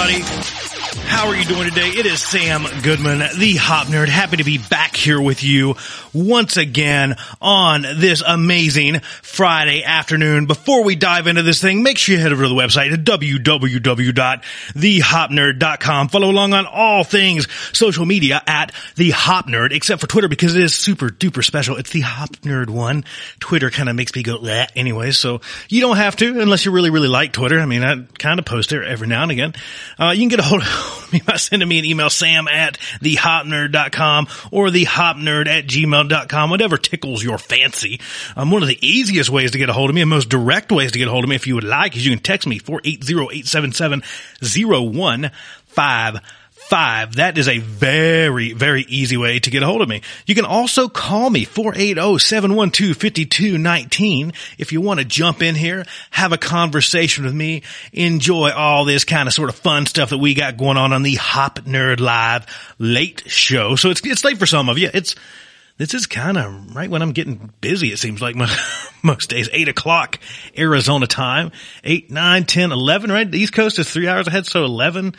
Everybody. How are you doing today? It is Sam Goodman, the Hop Nerd. Happy to be back here with you once again on this amazing Friday afternoon. Before we dive into this thing, make sure you head over to the website at www.thehopnerd.com. Follow along on all things social media at the Hop Nerd, except for Twitter because it is super duper special. It's the Hop Nerd one. Twitter kind of makes me go Bleh, anyway, so you don't have to unless you really, really like Twitter. I mean, I kind of post there every now and again. Uh, you can get a hold of me by sending me an email, sam at thehopnerd.com or thehopnerd at gmail.com, whatever tickles your fancy. Um, one of the easiest ways to get a hold of me and most direct ways to get a hold of me if you would like is you can text me 480-877-0155. Five. That is a very, very easy way to get a hold of me. You can also call me 480-712-5219 if you want to jump in here, have a conversation with me, enjoy all this kind of sort of fun stuff that we got going on on the Hop Nerd Live late show. So it's, it's late for some of you. It's, this is kind of right when I'm getting busy. It seems like most, most days, eight o'clock Arizona time, eight, nine, ten, eleven, right? The East Coast is three hours ahead. So 11.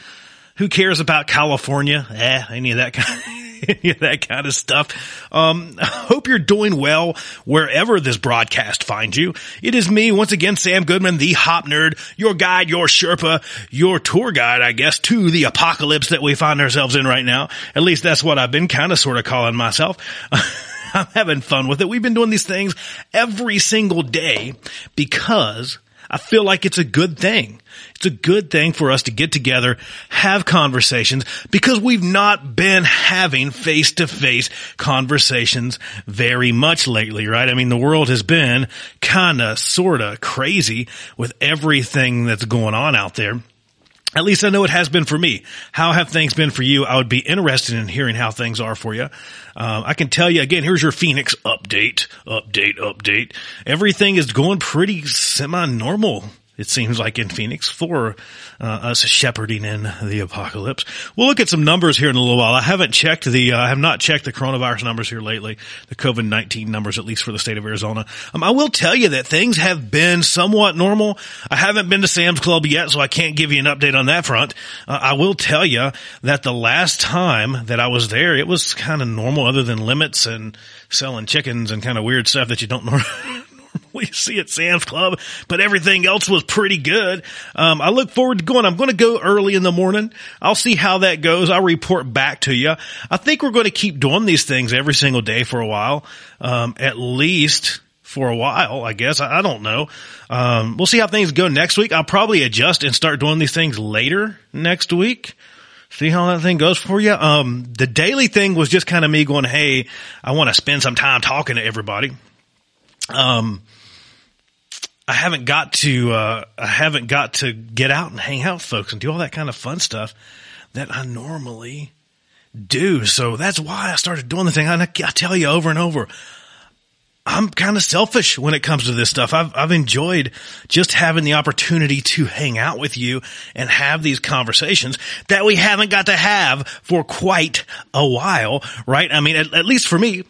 Who cares about California? Eh, any of that kind of that kind of stuff. Um, hope you're doing well wherever this broadcast finds you. It is me once again, Sam Goodman, the hop nerd, your guide, your Sherpa, your tour guide, I guess, to the apocalypse that we find ourselves in right now. At least that's what I've been kind of sort of calling myself. I'm having fun with it. We've been doing these things every single day because I feel like it's a good thing. It's a good thing for us to get together, have conversations, because we've not been having face to face conversations very much lately, right? I mean, the world has been kinda, sorta crazy with everything that's going on out there. At least I know it has been for me. How have things been for you? I would be interested in hearing how things are for you. Um, I can tell you again, here's your Phoenix update, update, update. Everything is going pretty semi-normal. It seems like in Phoenix for uh, us shepherding in the apocalypse. We'll look at some numbers here in a little while. I haven't checked the, uh, I have not checked the coronavirus numbers here lately, the COVID-19 numbers, at least for the state of Arizona. Um, I will tell you that things have been somewhat normal. I haven't been to Sam's Club yet, so I can't give you an update on that front. Uh, I will tell you that the last time that I was there, it was kind of normal other than limits and selling chickens and kind of weird stuff that you don't we see at Sam's Club, but everything else was pretty good. Um, I look forward to going. I'm going to go early in the morning. I'll see how that goes. I'll report back to you. I think we're going to keep doing these things every single day for a while, um, at least for a while, I guess. I, I don't know. Um, we'll see how things go next week. I'll probably adjust and start doing these things later next week see how that thing goes for you. Um, the daily thing was just kind of me going, Hey, I want to spend some time talking to everybody. Um, I haven't got to, uh, I haven't got to get out and hang out with folks and do all that kind of fun stuff that I normally do. So that's why I started doing the thing. I, I tell you over and over, I'm kind of selfish when it comes to this stuff. I've, I've enjoyed just having the opportunity to hang out with you and have these conversations that we haven't got to have for quite a while, right? I mean, at, at least for me,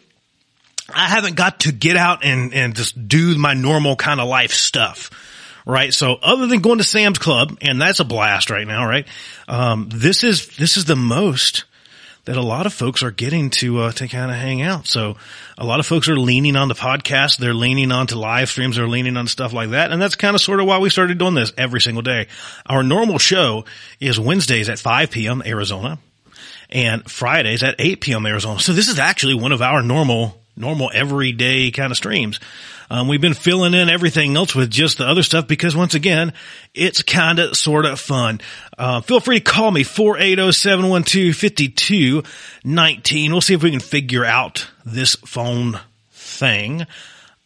I haven't got to get out and, and just do my normal kind of life stuff. Right. So other than going to Sam's Club, and that's a blast right now, right? Um, this is, this is the most that a lot of folks are getting to uh, to kind of hang out. So a lot of folks are leaning on the podcast. They're leaning on to live streams. They're leaning on stuff like that. And that's kind of sort of why we started doing this every single day. Our normal show is Wednesdays at 5 p.m. Arizona and Fridays at 8 p.m. Arizona. So this is actually one of our normal normal everyday kind of streams. Um, we've been filling in everything else with just the other stuff because once again, it's kind of sort of fun. Uh, feel free to call me 480-712-5219. We'll see if we can figure out this phone thing.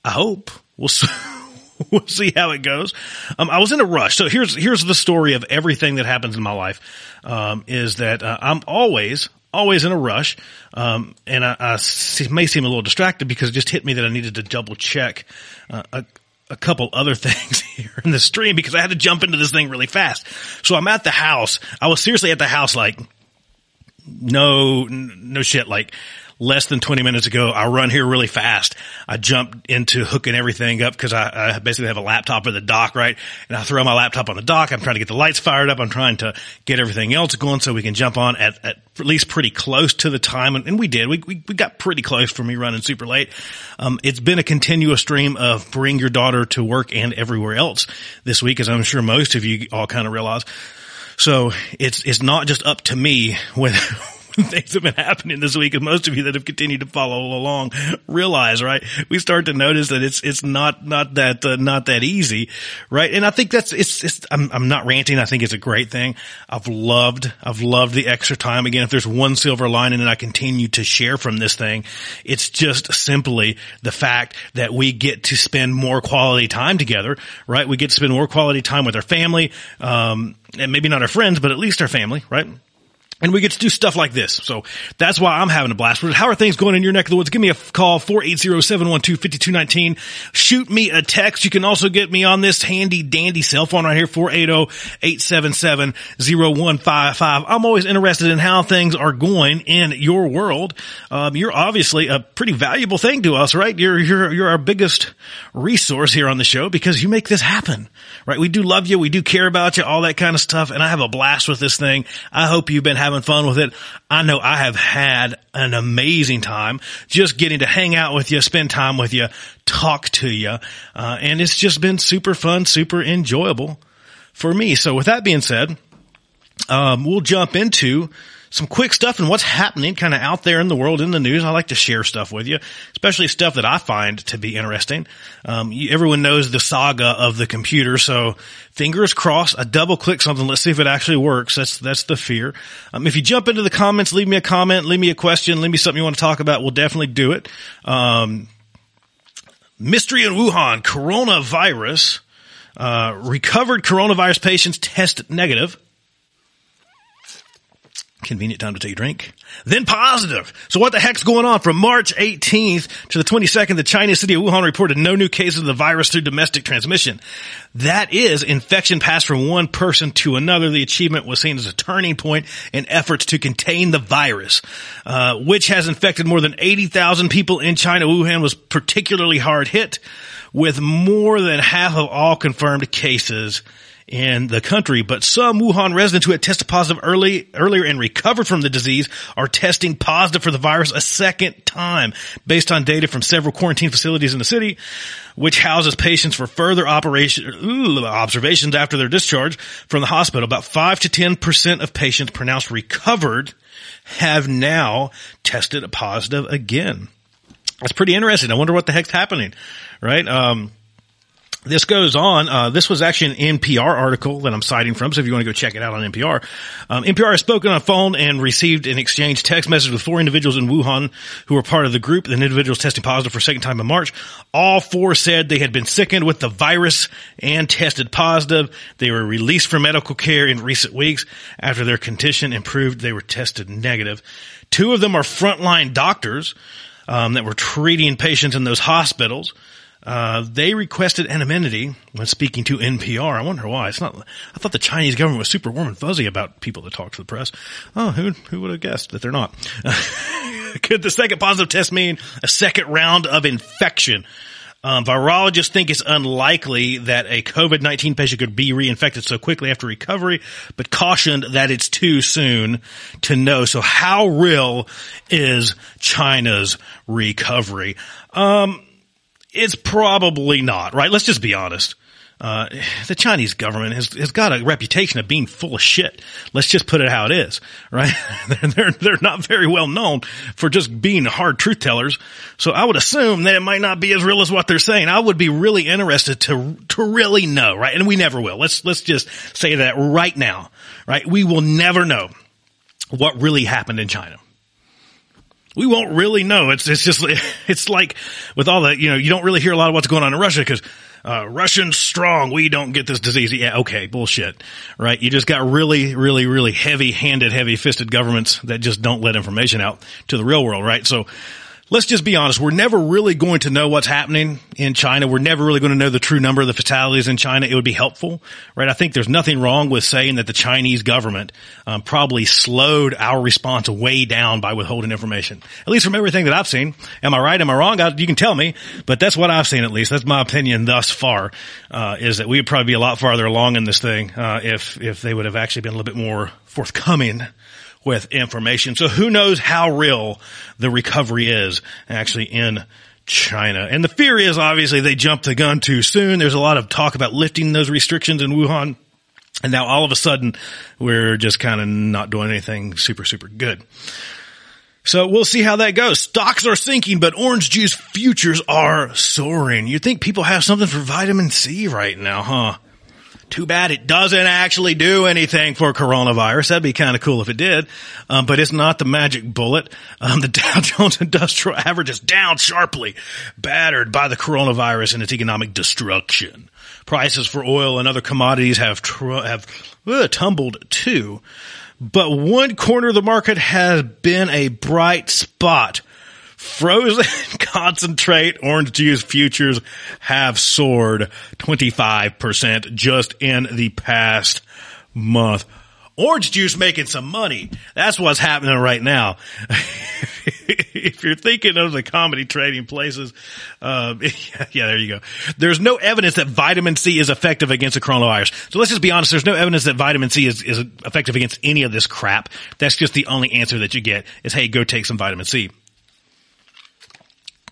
I hope we'll see. we'll see how it goes. Um, I was in a rush. So here's, here's the story of everything that happens in my life. Um, is that uh, I'm always always in a rush. Um, and I, I see, may seem a little distracted because it just hit me that I needed to double check uh, a, a couple other things here in the stream because I had to jump into this thing really fast. So I'm at the house. I was seriously at the house like, no, no shit, like less than 20 minutes ago. I run here really fast. I jump into hooking everything up because I, I, basically have a laptop at the dock, right? And I throw my laptop on the dock. I'm trying to get the lights fired up. I'm trying to get everything else going so we can jump on at, at, least pretty close to the time. And, and we did. We, we, we, got pretty close for me running super late. Um, it's been a continuous stream of bring your daughter to work and everywhere else this week, as I'm sure most of you all kind of realize. So it's, it's not just up to me when, things have been happening this week, and most of you that have continued to follow along realize, right? We start to notice that it's it's not not that uh, not that easy, right? And I think that's it's, it's I'm I'm not ranting. I think it's a great thing. I've loved I've loved the extra time. Again, if there's one silver lining that I continue to share from this thing, it's just simply the fact that we get to spend more quality time together, right? We get to spend more quality time with our family, um, and maybe not our friends, but at least our family, right? And we get to do stuff like this. So that's why I'm having a blast. How are things going in your neck of the woods? Give me a call, 480-712-5219. Shoot me a text. You can also get me on this handy dandy cell phone right here, 480-877-0155. I'm always interested in how things are going in your world. Um, you're obviously a pretty valuable thing to us, right? You're, you're, you're our biggest resource here on the show because you make this happen, right? We do love you. We do care about you, all that kind of stuff. And I have a blast with this thing. I hope you've been having fun with it. I know I have had an amazing time just getting to hang out with you, spend time with you, talk to you. Uh, and it's just been super fun, super enjoyable for me. So with that being said, um, we'll jump into some quick stuff and what's happening kind of out there in the world in the news. I like to share stuff with you, especially stuff that I find to be interesting. Um, you, everyone knows the saga of the computer, so fingers crossed. I double click something. Let's see if it actually works. That's that's the fear. Um, if you jump into the comments, leave me a comment, leave me a question, leave me something you want to talk about. We'll definitely do it. Um, mystery in Wuhan, coronavirus. Uh, recovered coronavirus patients test negative convenient time to take a drink. Then positive. So what the heck's going on? From March 18th to the 22nd, the Chinese city of Wuhan reported no new cases of the virus through domestic transmission. That is infection passed from one person to another. The achievement was seen as a turning point in efforts to contain the virus, uh, which has infected more than 80,000 people in China. Wuhan was particularly hard hit with more than half of all confirmed cases in the country, but some Wuhan residents who had tested positive early, earlier and recovered from the disease are testing positive for the virus a second time based on data from several quarantine facilities in the city, which houses patients for further operation, ooh, observations after their discharge from the hospital. About 5 to 10% of patients pronounced recovered have now tested positive again. That's pretty interesting. I wonder what the heck's happening, right? Um, this goes on. Uh, this was actually an NPR article that I'm citing from. So if you want to go check it out on NPR, um, NPR has spoken on phone and received an exchange text message with four individuals in Wuhan who were part of the group. The individuals testing positive for a second time in March. All four said they had been sickened with the virus and tested positive. They were released from medical care in recent weeks after their condition improved. They were tested negative. Two of them are frontline doctors. um, that were treating patients in those hospitals. Uh, they requested anonymity when speaking to NPR. I wonder why. It's not. I thought the Chinese government was super warm and fuzzy about people that talk to the press. Oh, who who would have guessed that they're not? Could the second positive test mean a second round of infection? Um, virologists think it's unlikely that a COVID-19 patient could be reinfected so quickly after recovery, but cautioned that it's too soon to know. So how real is China's recovery? Um, it's probably not, right? Let's just be honest. Uh, the Chinese government has, has got a reputation of being full of shit. Let's just put it how it is, right? they're, they're, they're not very well known for just being hard truth tellers. So I would assume that it might not be as real as what they're saying. I would be really interested to, to really know, right? And we never will. Let's, let's just say that right now, right? We will never know what really happened in China we won't really know. It's it's just it's like with all the you know you don't really hear a lot of what's going on in Russia because uh, Russians strong. We don't get this disease. Yeah, okay, bullshit, right? You just got really, really, really heavy-handed, heavy-fisted governments that just don't let information out to the real world, right? So let's just be honest. We're never really going to know what's happening in China. We're never really going to know the true number of the fatalities in China. It would be helpful, right? I think there's nothing wrong with saying that the Chinese government um, probably slowed our response way down by withholding information. At least from everything that I've seen. Am I right? Am I wrong? I, you can tell me, but that's what I've seen at least. That's my opinion thus far. Uh, is that we would probably be a lot farther along in this thing uh, if if they would have actually been a little bit more forthcoming with information. So who knows how real the recovery is actually in China. And the fear is obviously they jumped the gun too soon. There's a lot of talk about lifting those restrictions in Wuhan. And now all of a sudden we're just kind of not doing anything super, super good. So we'll see how that goes. Stocks are sinking, but orange juice futures are soaring. You think people have something for vitamin C right now, huh? Too bad it doesn't actually do anything for coronavirus. That'd be kind of cool if it did. Um, but it's not the magic bullet. Um, the Dow Jones Industrial Average is down sharply, battered by the coronavirus and its economic destruction. Prices for oil and other commodities have tr- have uh, tumbled too. But one corner of the market has been a bright spot Frozen concentrate orange juice futures have soared 25% just in the past month. Orange juice making some money. That's what's happening right now. if you're thinking of the comedy trading places, uh, yeah, yeah, there you go. There's no evidence that vitamin C is effective against the coronavirus. So let's just be honest. There's no evidence that vitamin C is, is effective against any of this crap. That's just the only answer that you get is, hey, go take some vitamin C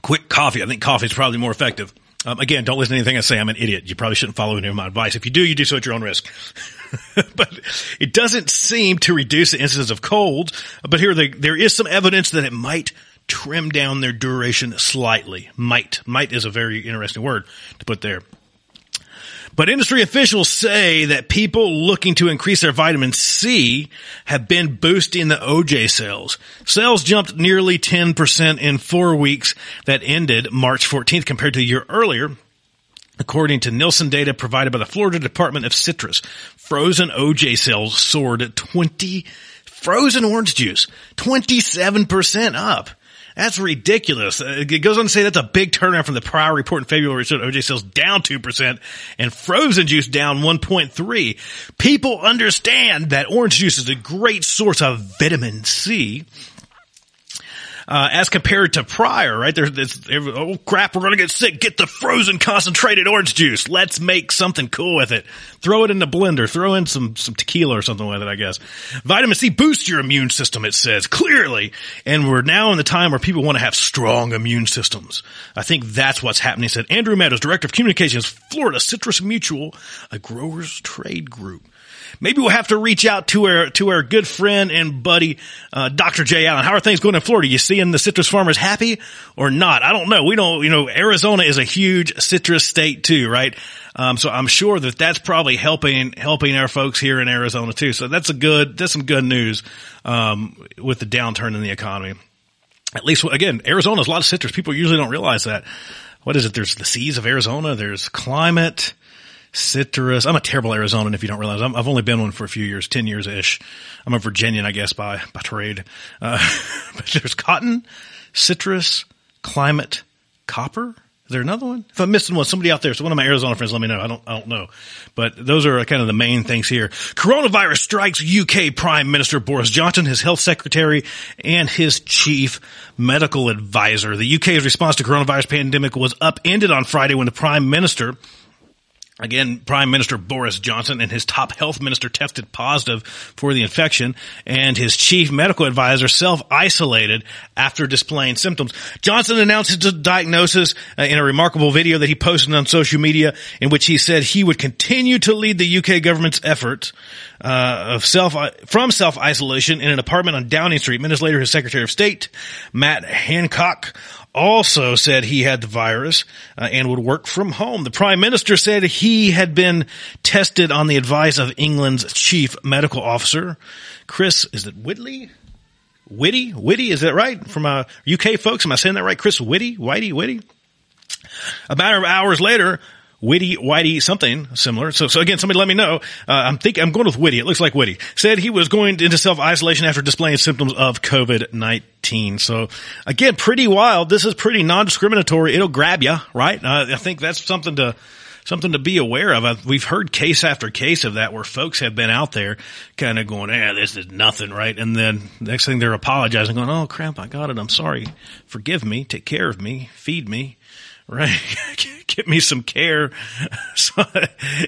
quick coffee. I think coffee is probably more effective. Um, again, don't listen to anything I say. I'm an idiot. You probably shouldn't follow any of my advice. If you do, you do so at your own risk. but it doesn't seem to reduce the incidence of colds. But here, there is some evidence that it might trim down their duration slightly. Might. Might is a very interesting word to put there. But industry officials say that people looking to increase their vitamin C have been boosting the OJ sales. Sales jumped nearly 10% in four weeks that ended March 14th compared to a year earlier. According to Nielsen data provided by the Florida Department of Citrus, frozen OJ sales soared 20, frozen orange juice, 27% up. That's ridiculous. Uh, it goes on to say that's a big turnaround from the prior report in February showed OJ sales down 2% and frozen juice down 1.3. People understand that orange juice is a great source of vitamin C uh, as compared to prior, right? There's this, oh crap, we're going to get sick. Get the frozen concentrated orange juice. Let's make something cool with it. Throw it in the blender. Throw in some, some tequila or something with it, I guess. Vitamin C boosts your immune system, it says clearly. And we're now in the time where people want to have strong immune systems. I think that's what's happening, said Andrew Meadows, Director of Communications, Florida Citrus Mutual, a growers trade group. Maybe we'll have to reach out to our to our good friend and buddy, uh, Dr. Jay Allen. How are things going in Florida? You seeing the citrus farmers happy or not? I don't know. We don't. You know, Arizona is a huge citrus state too, right? Um, so I'm sure that that's probably helping helping our folks here in Arizona too. So that's a good that's some good news um, with the downturn in the economy. At least again, Arizona is a lot of citrus. People usually don't realize that. What is it? There's the seas of Arizona. There's climate citrus. I'm a terrible Arizonan if you don't realize. i have only been one for a few years, 10 years ish. I'm a Virginian, I guess, by, by trade. Uh, but there's cotton, citrus, Climate Copper. Is there another one? If I'm missing one, somebody out there, so one of my Arizona friends, let me know. I don't, I don't know. But those are kind of the main things here. Coronavirus strikes UK Prime Minister Boris Johnson, his health secretary, and his chief medical advisor. The UK's response to coronavirus pandemic was upended on Friday when the Prime Minister Again, Prime Minister Boris Johnson and his top health minister tested positive for the infection and his chief medical advisor self-isolated after displaying symptoms. Johnson announced his diagnosis uh, in a remarkable video that he posted on social media in which he said he would continue to lead the UK government's efforts uh, of self from self isolation in an apartment on Downing Street. Minutes later, his Secretary of State Matt Hancock also said he had the virus uh, and would work from home. The prime minister said he had been tested on the advice of England's chief medical officer, Chris. Is it Whitley? Whitty, Whitty, is that right? From uh, UK folks, am I saying that right? Chris Whitty, Whitey, Whitty. A matter of hours later, Witty, Whitey, something similar. So, so again, somebody let me know. Uh, I'm thinking, I'm going with Witty. It looks like Witty. Said he was going into self-isolation after displaying symptoms of COVID-19. So again, pretty wild. This is pretty non-discriminatory. It'll grab you, right? Uh, I think that's something to, something to be aware of. We've heard case after case of that where folks have been out there kind of going, "Yeah, this is nothing, right? And then next thing they're apologizing, going, oh crap, I got it. I'm sorry. Forgive me. Take care of me. Feed me right? Get me some care. So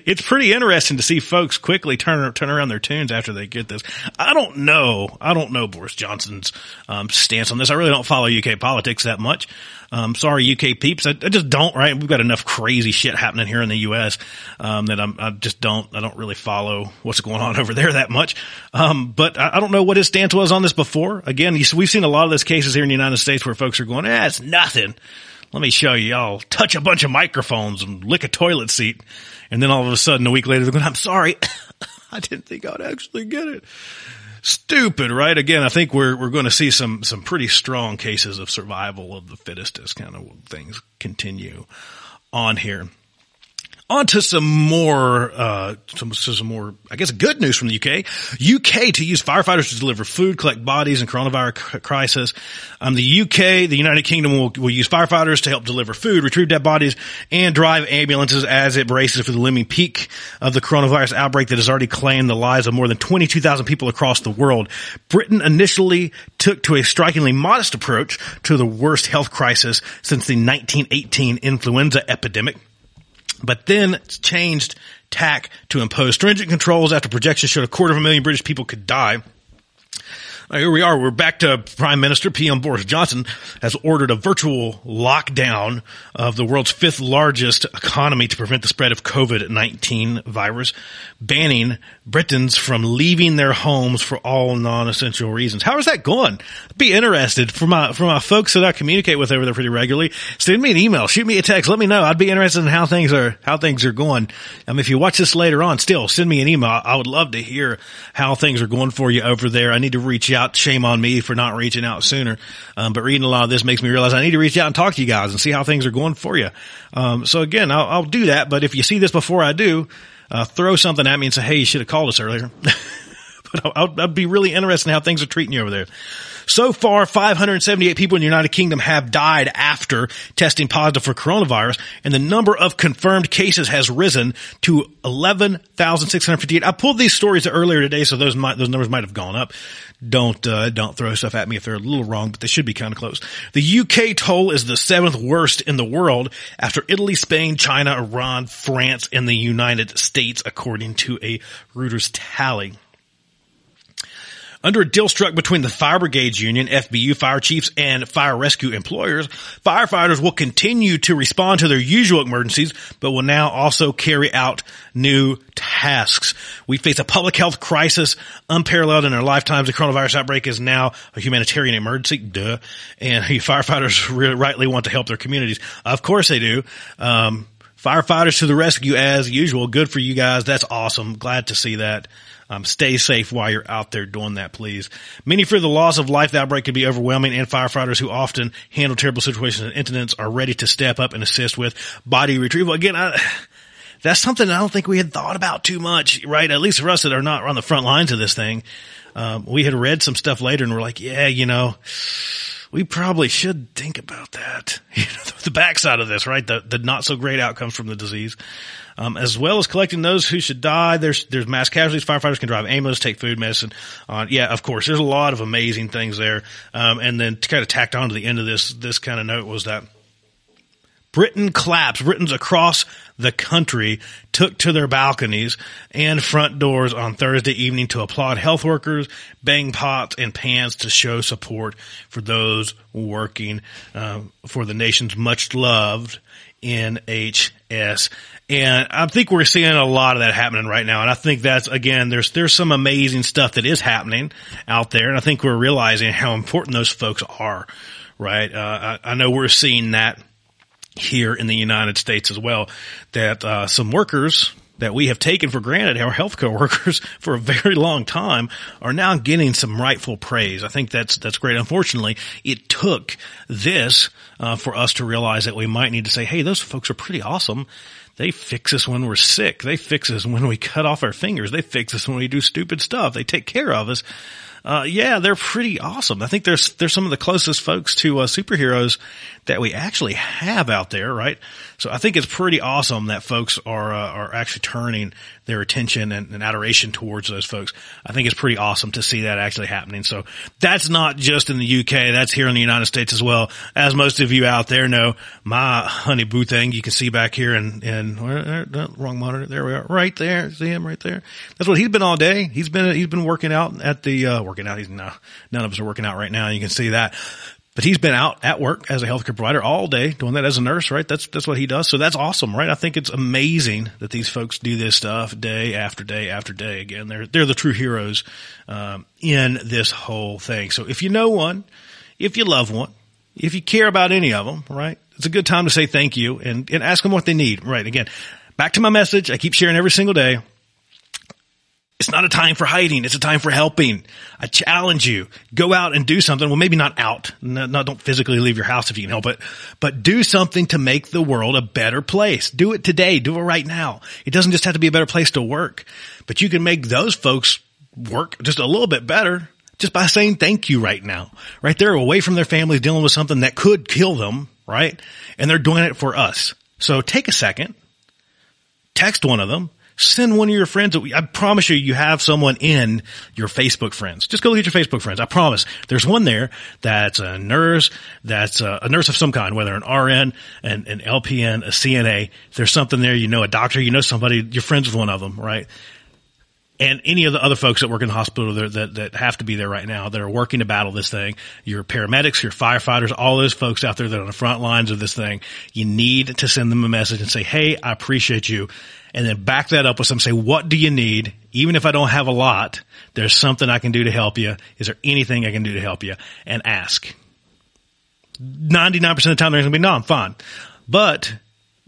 it's pretty interesting to see folks quickly turn turn around their tunes after they get this. I don't know. I don't know Boris Johnson's um, stance on this. I really don't follow UK politics that much. Um, sorry, UK peeps. I, I, just don't. Right? We've got enough crazy shit happening here in the US um, that I'm, i just don't. I don't really follow what's going on over there that much. Um, but I, I, don't know what his stance was on this before. Again, we've seen a lot of those cases here in the United States where folks are going, "Eh, it's nothing." Let me show you. I'll touch a bunch of microphones and lick a toilet seat. And then all of a sudden, a week later, they're going, I'm sorry. I didn't think I'd actually get it. Stupid, right? Again, I think we're, we're going to see some, some pretty strong cases of survival of the fittest as kind of things continue on here. On to some more, uh, some, some more, I guess, good news from the UK. UK to use firefighters to deliver food, collect bodies in coronavirus crisis. Um, the UK, the United Kingdom will, will use firefighters to help deliver food, retrieve dead bodies, and drive ambulances as it braces for the looming peak of the coronavirus outbreak that has already claimed the lives of more than 22,000 people across the world. Britain initially took to a strikingly modest approach to the worst health crisis since the 1918 influenza epidemic but then changed tack to impose stringent controls after projections showed a quarter of a million British people could die here we are. We're back to Prime Minister PM Boris Johnson has ordered a virtual lockdown of the world's fifth largest economy to prevent the spread of COVID-19 virus, banning Britons from leaving their homes for all non-essential reasons. How is that going? Be interested for my, for my folks that I communicate with over there pretty regularly. Send me an email, shoot me a text, let me know. I'd be interested in how things are, how things are going. Um, if you watch this later on, still send me an email. I would love to hear how things are going for you over there. I need to reach out. Shame on me for not reaching out sooner. Um, but reading a lot of this makes me realize I need to reach out and talk to you guys and see how things are going for you. Um, so again, I'll, I'll, do that. But if you see this before I do, uh, throw something at me and say, Hey, you should have called us earlier. but I'll, I'll, be really interested in how things are treating you over there. So far, 578 people in the United Kingdom have died after testing positive for coronavirus, and the number of confirmed cases has risen to 11,658. I pulled these stories earlier today, so those might, those numbers might have gone up. Don't uh, don't throw stuff at me if they're a little wrong, but they should be kind of close. The UK toll is the seventh worst in the world after Italy, Spain, China, Iran, France, and the United States, according to a Reuters tally. Under a deal struck between the Fire Brigades Union, FBU, fire chiefs, and fire rescue employers, firefighters will continue to respond to their usual emergencies, but will now also carry out new tasks. We face a public health crisis unparalleled in our lifetimes. The coronavirus outbreak is now a humanitarian emergency. Duh. And firefighters really rightly want to help their communities. Of course they do. Um, firefighters to the rescue as usual. Good for you guys. That's awesome. Glad to see that. Um, stay safe while you're out there doing that, please. Many fear the loss of life the outbreak can be overwhelming, and firefighters who often handle terrible situations and incidents are ready to step up and assist with body retrieval. Again, I, that's something I don't think we had thought about too much, right? At least for us that are not on the front lines of this thing. Um, we had read some stuff later and we're like, yeah, you know, we probably should think about that. You know, the backside of this, right? The, the not so great outcomes from the disease. Um, as well as collecting those who should die. There's, there's mass casualties. Firefighters can drive ambulance, take food, medicine. Uh, yeah, of course, there's a lot of amazing things there. Um, and then to kind of tacked on to the end of this, this kind of note was that Britain collapsed. Britons across the country took to their balconies and front doors on Thursday evening to applaud health workers, bang pots and pans to show support for those working uh, for the nation's much loved NHS. And I think we're seeing a lot of that happening right now. And I think that's again, there's, there's some amazing stuff that is happening out there. And I think we're realizing how important those folks are, right? Uh, I, I know we're seeing that here in the United States as well, that uh, some workers that we have taken for granted, our healthcare workers for a very long time, are now getting some rightful praise. I think that's that's great. Unfortunately, it took this uh, for us to realize that we might need to say, "Hey, those folks are pretty awesome." They fix us when we're sick. They fix us when we cut off our fingers. They fix us when we do stupid stuff. They take care of us uh, yeah, they're pretty awesome. I think there's there's some of the closest folks to uh, superheroes that we actually have out there, right? So I think it's pretty awesome that folks are uh, are actually turning their attention and, and, adoration towards those folks. I think it's pretty awesome to see that actually happening. So that's not just in the UK, that's here in the United States as well. As most of you out there know, my honey boo thing you can see back here and and wrong monitor. There we are, right there. See him right there. That's what he's been all day. He's been he's been working out at the uh, working out. He's no, none of us are working out right now. You can see that. But he's been out at work as a healthcare provider all day doing that as a nurse, right? That's, that's what he does. So that's awesome, right? I think it's amazing that these folks do this stuff day after day after day. Again, they're, they're the true heroes, um, in this whole thing. So if you know one, if you love one, if you care about any of them, right? It's a good time to say thank you and, and ask them what they need, right? Again, back to my message. I keep sharing every single day. It's not a time for hiding. It's a time for helping. I challenge you. Go out and do something. Well, maybe not out. No, no, don't physically leave your house if you can help it, but do something to make the world a better place. Do it today. Do it right now. It doesn't just have to be a better place to work, but you can make those folks work just a little bit better just by saying thank you right now, right? They're away from their families dealing with something that could kill them, right? And they're doing it for us. So take a second, text one of them, send one of your friends. I promise you, you have someone in your Facebook friends. Just go look at your Facebook friends. I promise. There's one there that's a nurse, that's a, a nurse of some kind, whether an RN, an, an LPN, a CNA. There's something there, you know a doctor, you know somebody, you're friends with one of them, right? and any of the other folks that work in the hospital that, that, that have to be there right now that are working to battle this thing, your paramedics, your firefighters, all those folks out there that are on the front lines of this thing, you need to send them a message and say, Hey, I appreciate you and then back that up with some say, what do you need? Even if I don't have a lot, there's something I can do to help you. Is there anything I can do to help you? And ask. 99% of the time, there's going to be, no, I'm fine. But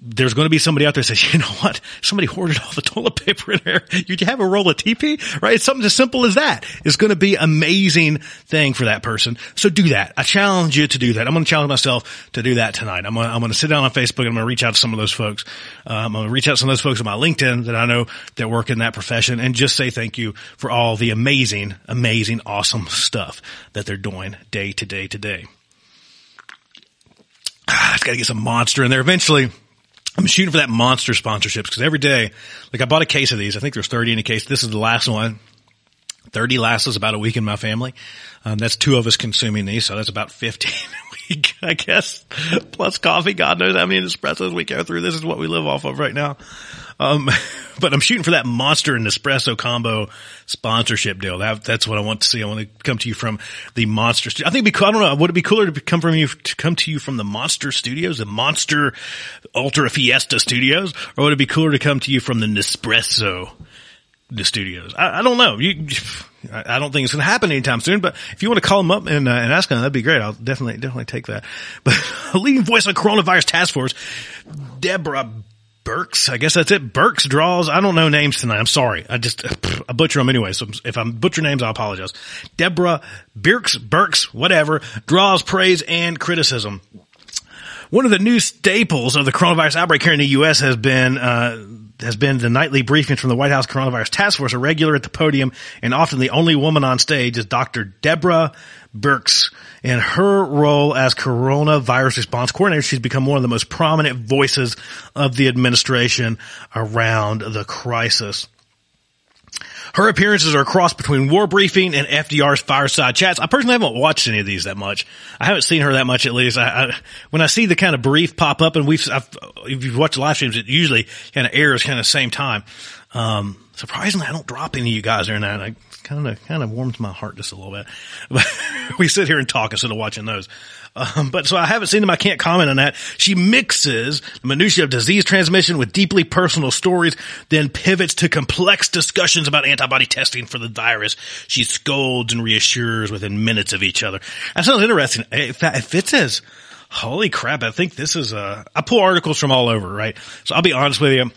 there's going to be somebody out there says, you know what? Somebody hoarded all the toilet paper in there. You have a roll of TP, right? It's something as simple as that. It's going to be amazing thing for that person. So do that. I challenge you to do that. I'm going to challenge myself to do that tonight. I'm going to, I'm going to sit down on Facebook and I'm going to reach out to some of those folks. Um, I'm going to reach out to some of those folks on my LinkedIn that I know that work in that profession and just say thank you for all the amazing, amazing, awesome stuff that they're doing day to day to day. Ah, I've got to get some monster in there eventually. I'm shooting for that monster sponsorships because every day, like I bought a case of these. I think there's 30 in a case. This is the last one. 30 lasts us about a week in my family. Um, that's two of us consuming these, so that's about 15 a week, I guess. Plus coffee. God knows how many espressos we go through. This is what we live off of right now. Um, but I'm shooting for that monster and Nespresso combo sponsorship deal. That, that's what I want to see. I want to come to you from the monster. Studio. I think it'd be, I don't know. Would it be cooler to come from you, to come to you from the monster studios, the monster ultra fiesta studios, or would it be cooler to come to you from the Nespresso the studios? I, I don't know. You, I don't think it's going to happen anytime soon, but if you want to call them up and, uh, and ask them, that'd be great. I'll definitely, definitely take that. But leading voice of coronavirus task force, Deborah Burks. I guess that's it. Burks draws. I don't know names tonight. I'm sorry. I just, I butcher them anyway. So if I'm butcher names, I apologize. Deborah Birx, Burks, whatever, draws praise and criticism. One of the new staples of the coronavirus outbreak here in the U.S. has been, uh, has been the nightly briefings from the White House Coronavirus Task Force. A regular at the podium and often the only woman on stage is Dr. Deborah Birx. In her role as coronavirus response coordinator, she's become one of the most prominent voices of the administration around the crisis. Her appearances are a cross between War Briefing and FDR's Fireside Chats. I personally haven't watched any of these that much. I haven't seen her that much at least. I, I, when I see the kind of brief pop up and we've, I've, if you've watched live streams, it usually kind of airs kind of same time. Um, surprisingly, I don't drop any of you guys during that. I kind of, kind of warms my heart just a little bit. But we sit here and talk instead of watching those. Um, but so I haven't seen them. I can't comment on that. She mixes the minutiae of disease transmission with deeply personal stories, then pivots to complex discussions about antibody testing for the virus. She scolds and reassures within minutes of each other. That sounds interesting. If, if it says, holy crap, I think this is a, I pull articles from all over, right? So I'll be honest with you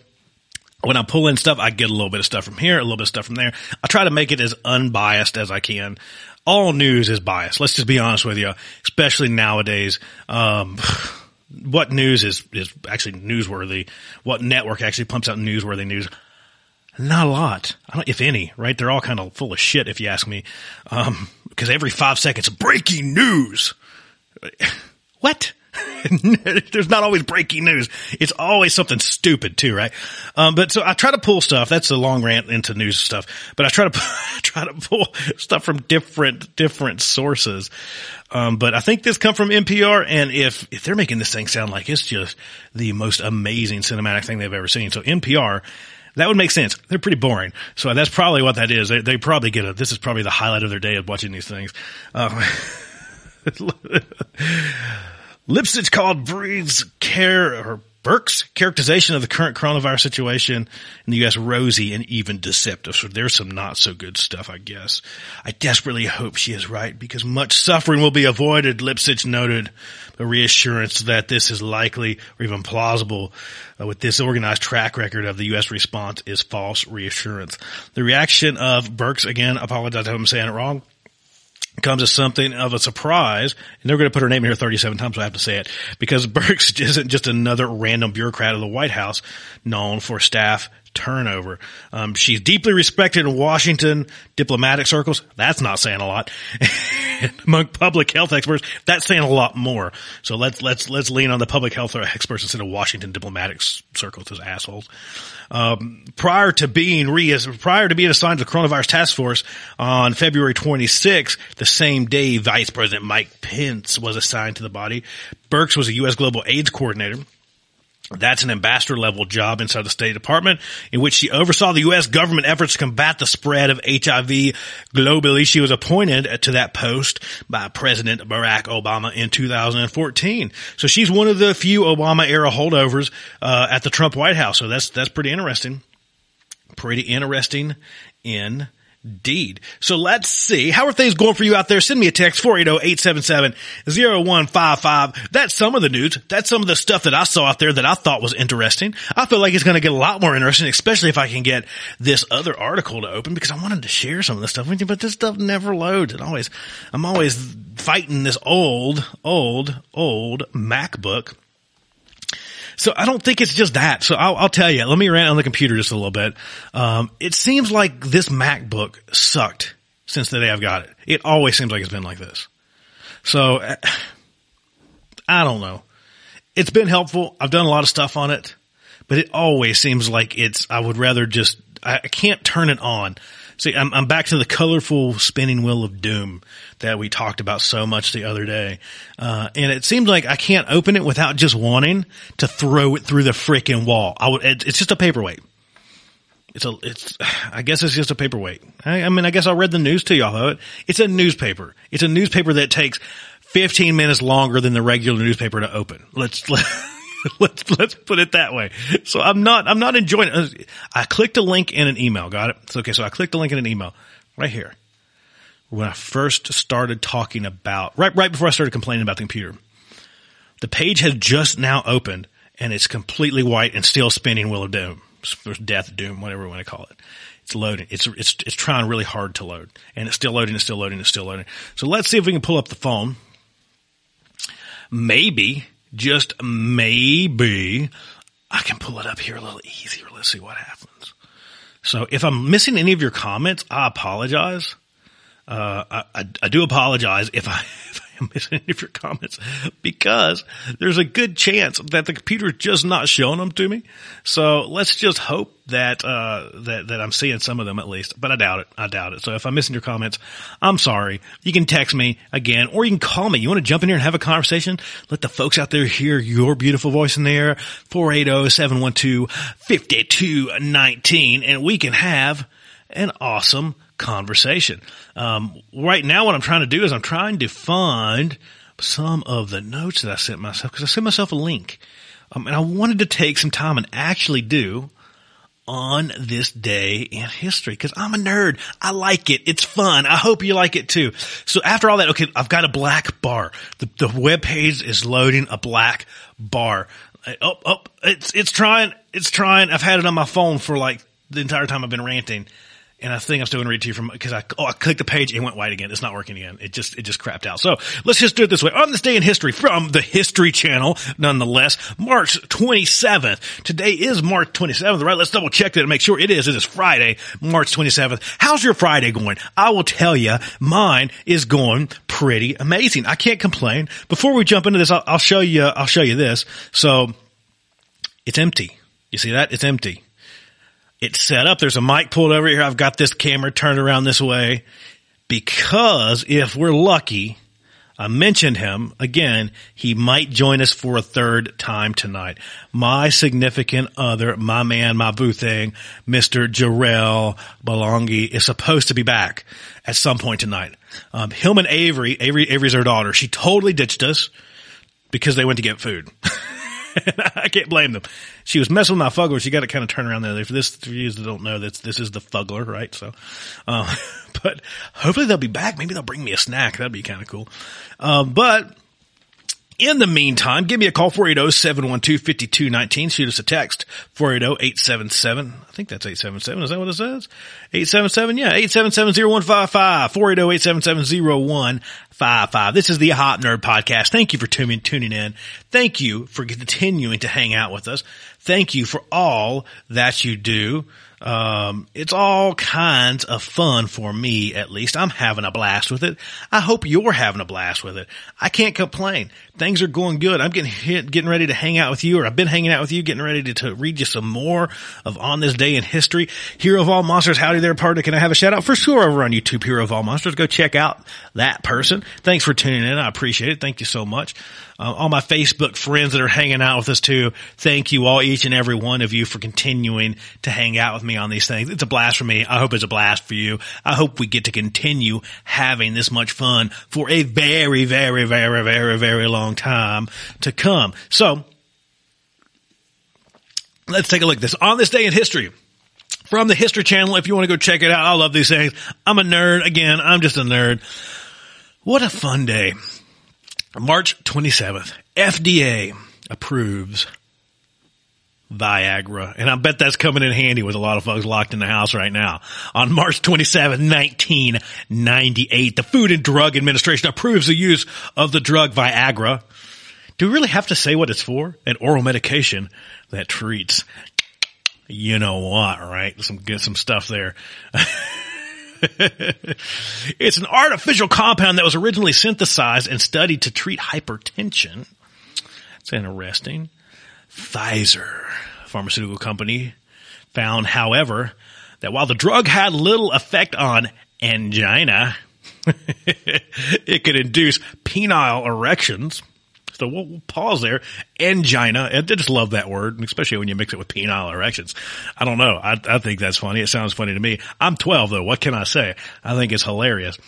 when I pull in stuff, I get a little bit of stuff from here, a little bit of stuff from there. I try to make it as unbiased as I can all news is biased. Let's just be honest with you, especially nowadays. Um, what news is, is actually newsworthy? What network actually pumps out newsworthy news? Not a lot, if any, right? They're all kind of full of shit, if you ask me. Um, because every five seconds, breaking news. What? There's not always breaking news. It's always something stupid too, right? Um, but so I try to pull stuff. That's a long rant into news stuff, but I try to try to pull stuff from different different sources. Um, but I think this come from NPR, and if if they're making this thing sound like it's just the most amazing cinematic thing they've ever seen, so NPR. That would make sense. They're pretty boring. So that's probably what that is. They, they probably get it. This is probably the highlight of their day of watching these things. Um, Lipsitch called Breed's care or Birx's characterization of the current coronavirus situation in the U.S. rosy and even deceptive. So there's some not so good stuff, I guess. I desperately hope she is right because much suffering will be avoided, Lipsitch noted. A reassurance that this is likely or even plausible uh, with this organized track record of the U.S. response is false reassurance. The reaction of Birx, again, apologize if I'm saying it wrong, comes as something of a surprise, and they're going to put her name in here 37 times, so I have to say it, because Birx isn't just another random bureaucrat of the White House known for staff turnover. Um, she's deeply respected in Washington diplomatic circles. That's not saying a lot. Among public health experts, that's saying a lot more. So let's let's let's lean on the public health experts instead of Washington diplomatic circles as assholes. Um, prior to being re prior to being assigned to the coronavirus task force on February 26, the same day Vice President Mike Pence was assigned to the body, Birx was a U.S. global AIDS coordinator. That's an ambassador level job inside the State Department in which she oversaw the U.S. government efforts to combat the spread of HIV globally. She was appointed to that post by President Barack Obama in 2014. So she's one of the few Obama era holdovers, uh, at the Trump White House. So that's, that's pretty interesting. Pretty interesting in Indeed. So let's see. How are things going for you out there? Send me a text, 480-877-0155. That's some of the news. That's some of the stuff that I saw out there that I thought was interesting. I feel like it's going to get a lot more interesting, especially if I can get this other article to open because I wanted to share some of this stuff with you, but this stuff never loads. It always, I'm always fighting this old, old, old MacBook so I don't think it's just that. So I'll, I'll, tell you, let me rant on the computer just a little bit. Um, it seems like this MacBook sucked since the day I've got it. It always seems like it's been like this. So I don't know. It's been helpful. I've done a lot of stuff on it, but it always seems like it's, I would rather just, I can't turn it on. See, I'm, I'm back to the colorful spinning wheel of doom that we talked about so much the other day. Uh, and it seems like I can't open it without just wanting to throw it through the freaking wall. I would, it's just a paperweight. It's a, it's, I guess it's just a paperweight. I, I mean, I guess I'll read the news to y'all of it. It's a newspaper. It's a newspaper that takes 15 minutes longer than the regular newspaper to open. Let's, let, let's let's put it that way. So I'm not I'm not enjoying it. I clicked a link in an email. Got it? It's okay. So I clicked a link in an email right here when I first started talking about right right before I started complaining about the computer. The page has just now opened and it's completely white and still spinning Wheel of Doom, Death Doom, whatever you want to call it. It's loading. It's it's it's trying really hard to load, and it's still loading. It's still loading. It's still loading. So let's see if we can pull up the phone. Maybe just maybe I can pull it up here a little easier. Let's see what happens. So if I'm missing any of your comments, I apologize. Uh, I, I, I, do apologize if I, if I missing any of your comments because there's a good chance that the computer's just not showing them to me. So let's just hope that, uh, that, that I'm seeing some of them at least, but I doubt it. I doubt it. So if I'm missing your comments, I'm sorry. You can text me again or you can call me. You want to jump in here and have a conversation? Let the folks out there hear your beautiful voice in there. 480-712-5219 and we can have an awesome conversation. Um, right now, what I'm trying to do is I'm trying to find some of the notes that I sent myself because I sent myself a link. Um, and I wanted to take some time and actually do on this day in history because I'm a nerd. I like it. It's fun. I hope you like it too. So after all that, okay, I've got a black bar. The, the web page is loading a black bar. Oh, oh, it's, it's trying, it's trying. I've had it on my phone for like the entire time I've been ranting and I think I'm still going to read to you from because I oh I clicked the page and it went white again. It's not working again. It just it just crapped out. So let's just do it this way. On this day in history from the History Channel, nonetheless, March 27th. Today is March 27th, right? Let's double check that and make sure it is. It is Friday, March 27th. How's your Friday going? I will tell you, mine is going pretty amazing. I can't complain. Before we jump into this, I'll, I'll show you. I'll show you this. So it's empty. You see that? It's empty it's set up. There's a mic pulled over here. I've got this camera turned around this way because if we're lucky, I mentioned him again. He might join us for a third time tonight. My significant other, my man, my boo thing, Mr. Jarrell Balongi is supposed to be back at some point tonight. Um, Avery, Avery, Avery's our daughter. She totally ditched us because they went to get food. I can't blame them. She was messing with my fuggler. She got to kind of turn around there. For this, for you that don't know, that's this is the fuggler, right? So, uh, but hopefully they'll be back. Maybe they'll bring me a snack. That'd be kind of cool. Um, but in the meantime, give me a call 480-712-5219. Shoot us a text 480-877. I think that's 877. Is that what it says? 877. Yeah. 877-0155. 480-877-0155. This is the Hop Nerd Podcast. Thank you for tuning, tuning in. Thank you for continuing to hang out with us. Thank you for all that you do. Um, it's all kinds of fun for me, at least. I'm having a blast with it. I hope you're having a blast with it. I can't complain. Things are going good. I'm getting hit, getting ready to hang out with you, or I've been hanging out with you, getting ready to, to read you some more of On This Day in History. Hero of All Monsters, howdy there, partner. Can I have a shout out for sure over on YouTube, Hero of All Monsters? Go check out that person. Thanks for tuning in. I appreciate it. Thank you so much uh, all my Facebook friends that are hanging out with us too. Thank you all, each and every one of you for continuing to hang out with me on these things. It's a blast for me. I hope it's a blast for you. I hope we get to continue having this much fun for a very, very, very, very, very long time to come. So let's take a look at this on this day in history from the History Channel. If you want to go check it out, I love these things. I'm a nerd. Again, I'm just a nerd. What a fun day. March 27th, FDA approves Viagra. And I bet that's coming in handy with a lot of folks locked in the house right now. On March 27, 1998, the Food and Drug Administration approves the use of the drug Viagra. Do we really have to say what it's for? An oral medication that treats you know what, right? Some get some stuff there. it's an artificial compound that was originally synthesized and studied to treat hypertension. It's interesting. Pfizer, pharmaceutical company, found, however, that while the drug had little effect on angina, it could induce penile erections so we'll, we'll pause there. Angina. I just love that word, especially when you mix it with penile erections. I don't know. I, I think that's funny. It sounds funny to me. I'm 12 though. What can I say? I think it's hilarious.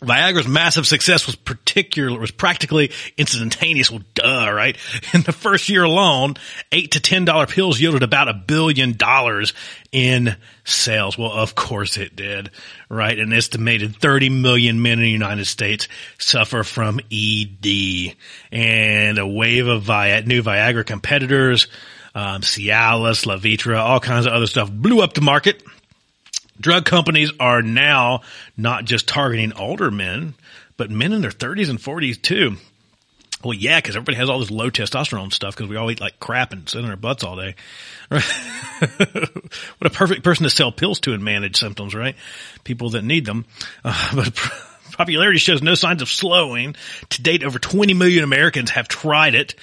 Viagra's massive success was particular, was practically instantaneous. Well, duh, right? In the first year alone, eight to ten dollar pills yielded about a billion dollars in sales. Well, of course it did, right? An estimated 30 million men in the United States suffer from ED and a wave of Vi- new Viagra competitors, um, Cialis, Levitra, all kinds of other stuff blew up the market Drug companies are now not just targeting older men, but men in their 30s and 40s too. Well, yeah, because everybody has all this low testosterone stuff because we all eat like crap and sit in our butts all day. what a perfect person to sell pills to and manage symptoms, right? People that need them. Uh, but popularity shows no signs of slowing. To date, over 20 million Americans have tried it,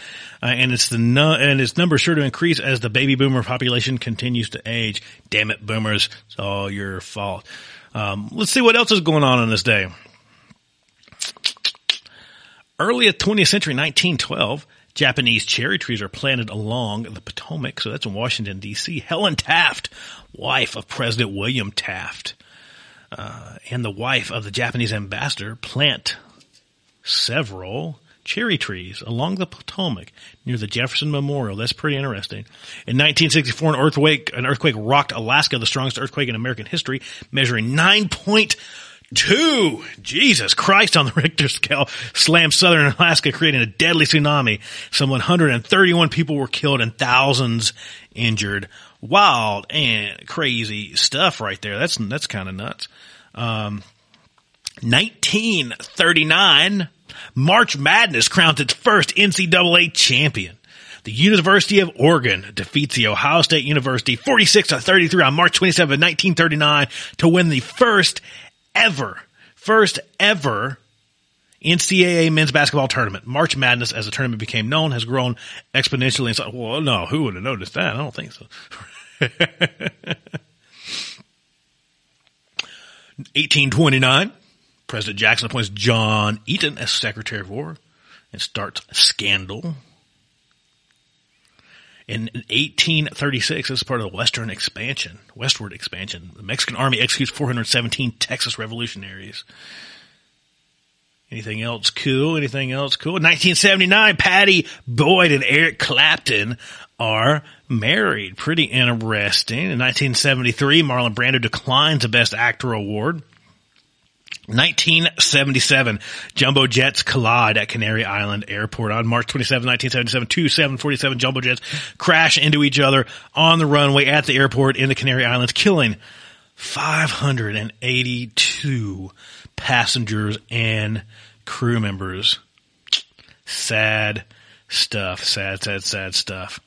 uh, and it's the nu- and its number sure to increase as the baby boomer population continues to age. Damn it, boomers! It's all your fault. Um, let's see what else is going on on this day. Early 20th century, 1912, Japanese cherry trees are planted along the Potomac. So that's in Washington, D.C. Helen Taft, wife of President William Taft, uh, and the wife of the Japanese ambassador, plant several cherry trees along the Potomac near the Jefferson Memorial. That's pretty interesting. In 1964, an earthquake, an earthquake rocked Alaska, the strongest earthquake in American history, measuring 9.2 Jesus Christ on the Richter scale slammed southern Alaska, creating a deadly tsunami. Some 131 people were killed and thousands injured. Wild and crazy stuff right there. That's, that's kind of nuts. Um, 1939, March Madness crowns its first NCAA champion. The University of Oregon defeats the Ohio State University 46 to 33 on March 27, 1939 to win the first ever, first ever NCAA men's basketball tournament. March Madness, as the tournament became known, has grown exponentially. So, well, no, who would have noticed that? I don't think so. 1829, President Jackson appoints John Eaton as Secretary of War and starts scandal. In 1836, this is part of the Western expansion, westward expansion. The Mexican army executes 417 Texas revolutionaries. Anything else cool? Anything else cool? 1979, Pattie Boyd and Eric Clapton are married. Pretty interesting. In 1973, Marlon Brando declines the Best Actor award. 1977, jumbo jets collide at Canary Island Airport on March 27, 1977. Two 747 jumbo jets crash into each other on the runway at the airport in the Canary Islands, killing 582 passengers and crew members. Sad stuff. Sad, sad, sad stuff.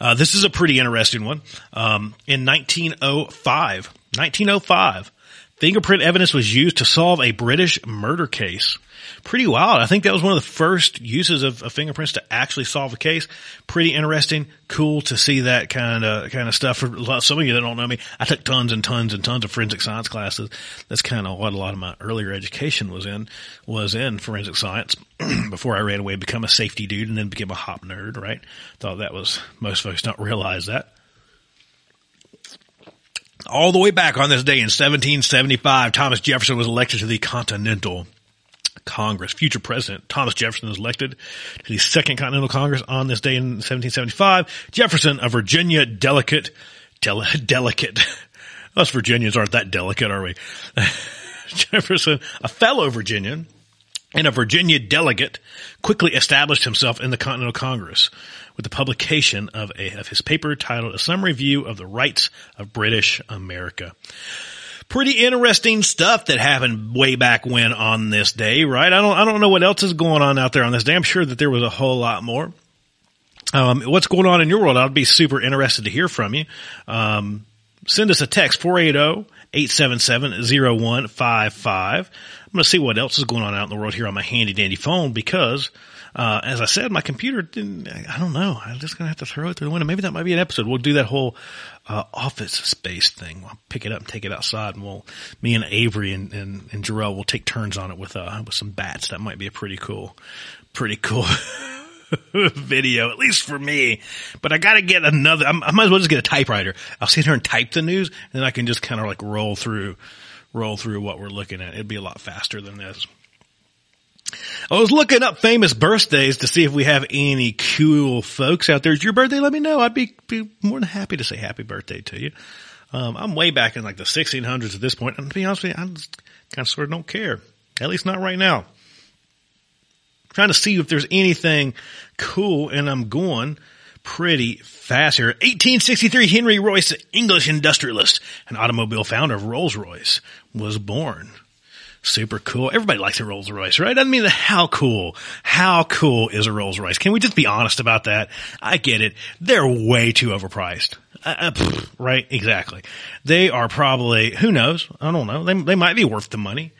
Uh, this is a pretty interesting one. Um, in 1905, 1905, Fingerprint evidence was used to solve a British murder case. Pretty wild. I think that was one of the first uses of, of fingerprints to actually solve a case. Pretty interesting. Cool to see that kind of, kind of stuff. For some of you that don't know me, I took tons and tons and tons of forensic science classes. That's kind of what a lot of my earlier education was in, was in forensic science before I ran away become a safety dude and then became a hop nerd, right? Thought that was, most folks don't realize that all the way back on this day in 1775, Thomas Jefferson was elected to the Continental Congress. Future President Thomas Jefferson was elected to the Second Continental Congress on this day in 1775. Jefferson, a Virginia delegate, del- delicate. Us Virginians aren't that delicate, are we? Jefferson, a fellow Virginian and a Virginia delegate, quickly established himself in the Continental Congress with the publication of, a, of his paper titled A Summary View of the Rights of British America. Pretty interesting stuff that happened way back when on this day, right? I don't, I don't know what else is going on out there on this day. I'm sure that there was a whole lot more. Um, what's going on in your world? I'd be super interested to hear from you. Um, send us a text 480-877-0155. I'm going to see what else is going on out in the world here on my handy dandy phone because uh, as I said, my computer didn't, I don't know. I'm just going to have to throw it through the window. Maybe that might be an episode. We'll do that whole, uh, office space thing. We'll pick it up and take it outside and we'll, me and Avery and, and, and Jarrell will take turns on it with, uh, with some bats. That might be a pretty cool, pretty cool. video, at least for me. But I gotta get another, I might as well just get a typewriter. I'll sit here and type the news and then I can just kind of like roll through, roll through what we're looking at. It'd be a lot faster than this. I was looking up famous birthdays to see if we have any cool folks out there. Is your birthday? Let me know. I'd be, be more than happy to say happy birthday to you. Um, I'm way back in like the 1600s at this point. point, and to be honest with you, I just kind of sort of don't care. At least not right now. I'm trying to see if there's anything cool, and I'm going pretty fast here. 1863, Henry Royce, English industrialist and automobile founder of Rolls Royce, was born. Super cool. Everybody likes a Rolls Royce, right? I mean, how cool, how cool is a Rolls Royce? Can we just be honest about that? I get it. They're way too overpriced. Uh, uh, right? Exactly. They are probably, who knows? I don't know. They, they might be worth the money.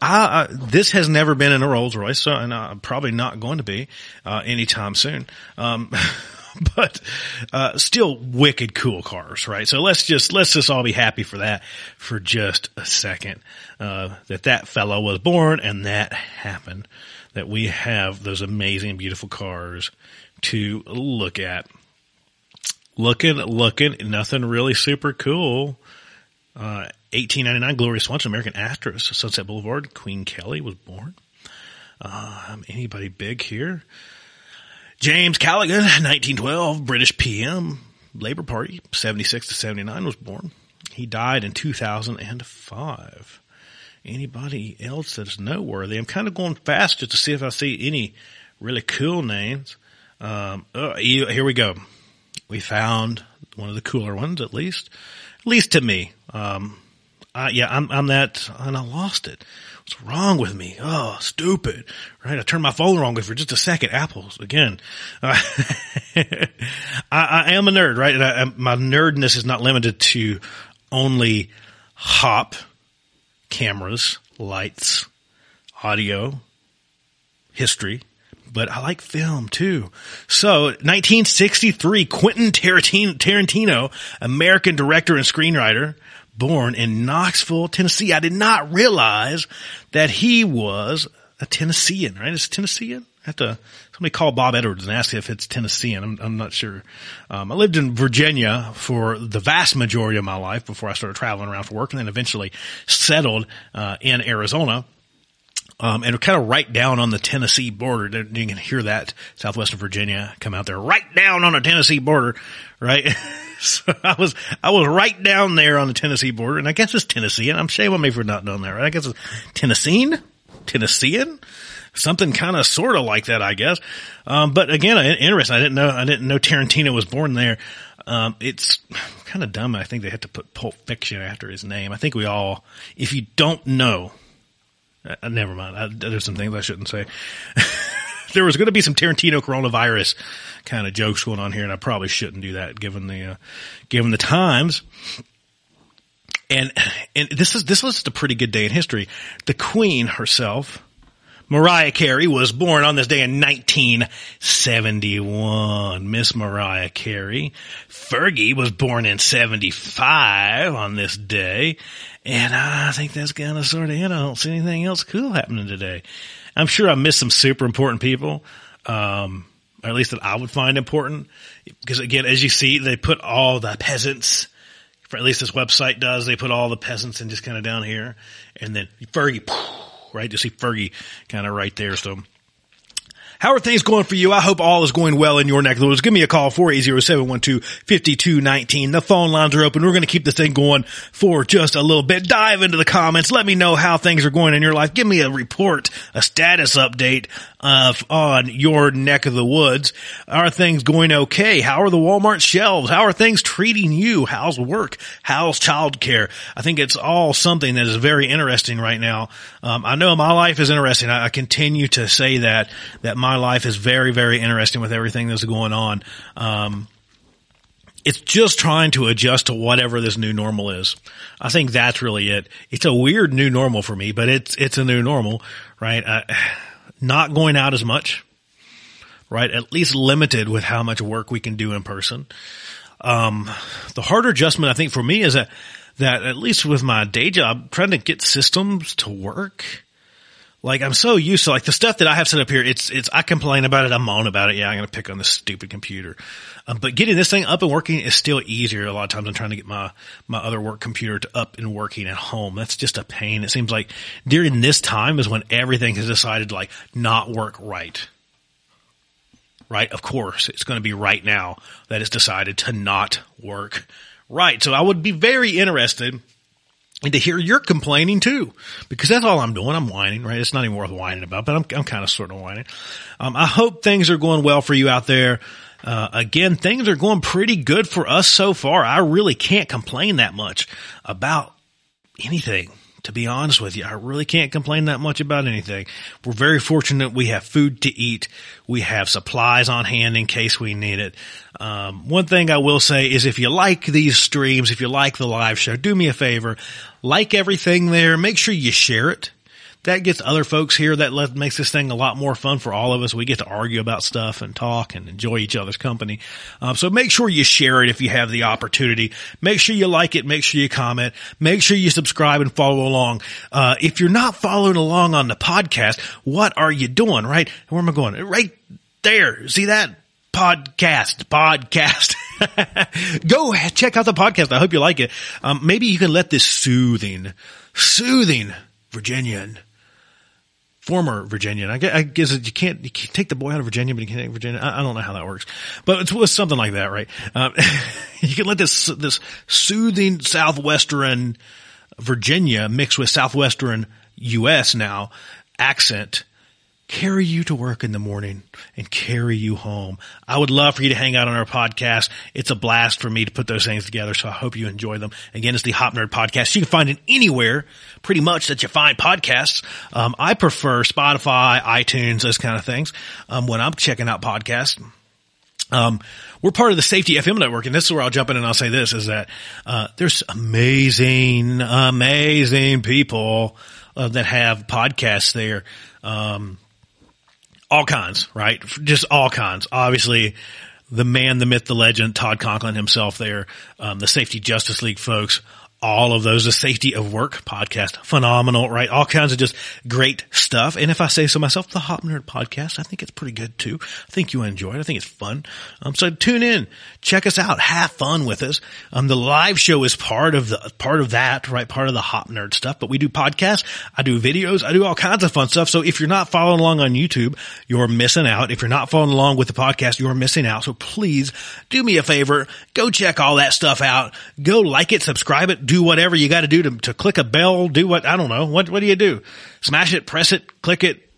I, I, this has never been in a Rolls Royce, so, and I'm probably not going to be, uh, anytime soon. Um, but uh, still wicked cool cars, right? So let's just let's just all be happy for that for just a second. Uh, that that fellow was born and that happened. That we have those amazing, beautiful cars to look at. Looking, looking, nothing really super cool. Uh, 1899, Gloria Swanson, American actress, Sunset Boulevard, Queen Kelly was born. Um, anybody big here? James Callaghan, 1912, British PM, Labour Party, 76 to 79 was born. He died in 2005. Anybody else that's noteworthy? I'm kind of going fast just to see if I see any really cool names. Um, oh, here we go. We found one of the cooler ones, at least, at least to me. Um, yeah, I'm, I'm that, and I lost it. What's wrong with me? Oh, stupid. Right? I turned my phone wrong for just a second. Apples again. Uh, I, I, am a nerd, right? And I, my nerdness is not limited to only hop cameras, lights, audio, history, but I like film too. So 1963, Quentin Tarantino, American director and screenwriter, born in Knoxville, Tennessee. I did not realize that he was a Tennessean, right? Is Tennessean? I have to, somebody call Bob Edwards and ask if it's Tennessean. I'm, I'm not sure. Um, I lived in Virginia for the vast majority of my life before I started traveling around for work and then eventually settled, uh, in Arizona. Um, and kind of right down on the Tennessee border. You can hear that southwestern Virginia come out there right down on the Tennessee border, right? so I was, I was right down there on the Tennessee border and I guess it's Tennessee and I'm shame on me for not knowing that, right? I guess it's Tennessean, Tennessean, something kind of sort of like that, I guess. Um, but again, interesting. I didn't know, I didn't know Tarantino was born there. Um, it's kind of dumb. I think they had to put Pulp Fiction after his name. I think we all, if you don't know, uh, never mind. I, there's some things I shouldn't say. there was going to be some Tarantino coronavirus kind of jokes going on here, and I probably shouldn't do that given the uh, given the times. And and this is this was a pretty good day in history. The Queen herself, Mariah Carey, was born on this day in 1971. Miss Mariah Carey. Fergie was born in 75 on this day. And I think that's kind of sort of it. I don't see anything else cool happening today. I'm sure I missed some super important people, um, or at least that I would find important. Because again, as you see, they put all the peasants, for at least this website does, they put all the peasants in just kind of down here. And then Fergie, right? You see Fergie kind of right there. So how are things going for you? I hope all is going well in your neck of the woods. Give me a call, 480-712-5219. The phone lines are open. We're going to keep this thing going for just a little bit. Dive into the comments. Let me know how things are going in your life. Give me a report, a status update of on your neck of the woods. Are things going okay? How are the Walmart shelves? How are things treating you? How's work? How's childcare? I think it's all something that is very interesting right now. Um, I know my life is interesting. I, I continue to say that, that my my life is very, very interesting with everything that's going on. Um, it's just trying to adjust to whatever this new normal is. I think that's really it. It's a weird new normal for me, but it's, it's a new normal, right? Uh, not going out as much, right? At least limited with how much work we can do in person. Um, the harder adjustment I think for me is that, that at least with my day job, trying to get systems to work like I'm so used to like the stuff that I have set up here. It's it's I complain about it. I moan about it. Yeah, I'm gonna pick on this stupid computer. Um, but getting this thing up and working is still easier a lot of times I'm trying to get my my other work computer to up and working at home. That's just a pain. It seems like during this time is when everything has decided to like not work right. Right? Of course, it's going to be right now that it's decided to not work right. So I would be very interested and to hear you're complaining too, because that's all I'm doing. I'm whining, right? It's not even worth whining about, but I'm, I'm kind of sort of whining. Um, I hope things are going well for you out there. Uh, again, things are going pretty good for us so far. I really can't complain that much about anything to be honest with you, I really can't complain that much about anything. We're very fortunate we have food to eat. We have supplies on hand in case we need it. Um, one thing I will say is if you like these streams, if you like the live show, do me a favor, like everything there, make sure you share it that gets other folks here. That let, makes this thing a lot more fun for all of us. We get to argue about stuff and talk and enjoy each other's company. Um, so make sure you share it if you have the opportunity. Make sure you like it. Make sure you comment. Make sure you subscribe and follow along. Uh, if you're not following along on the podcast, what are you doing? Right? Where am I going? Right there. See that? Podcast, podcast. Go check out the podcast. I hope you like it. Um, maybe you can let this soothing, soothing Virginian former Virginian. I guess, I guess you can't, you can't take the boy out of Virginia, but you can't take Virginia. I, I, don't know how that works, but it's, it's something like that, right? Um, you can let this, this soothing Southwestern Virginia mixed with Southwestern U.S. now accent carry you to work in the morning and carry you home. I would love for you to hang out on our podcast. It's a blast for me to put those things together. So I hope you enjoy them. Again, it's the Hop Nerd podcast. You can find it anywhere pretty much that you find podcasts. Um, I prefer Spotify, iTunes, those kind of things. Um, when I'm checking out podcasts. Um, we're part of the Safety FM network, and this is where I'll jump in and I'll say this: is that uh, there's amazing, amazing people uh, that have podcasts there. Um, all kinds, right? Just all kinds. Obviously, the man, the myth, the legend, Todd Conklin himself there, um, the Safety Justice League folks, all of those, the safety of work podcast, phenomenal, right? All kinds of just great stuff. And if I say so myself, the Hop Nerd podcast, I think it's pretty good too. I think you enjoy it. I think it's fun. Um, so tune in, check us out, have fun with us. Um, the live show is part of the, part of that, right? Part of the Hop Nerd stuff, but we do podcasts. I do videos. I do all kinds of fun stuff. So if you're not following along on YouTube, you're missing out. If you're not following along with the podcast, you're missing out. So please do me a favor. Go check all that stuff out. Go like it, subscribe it, do whatever you got to do to, to click a bell, do what, I don't know. What, what do you do? Smash it, press it, click it,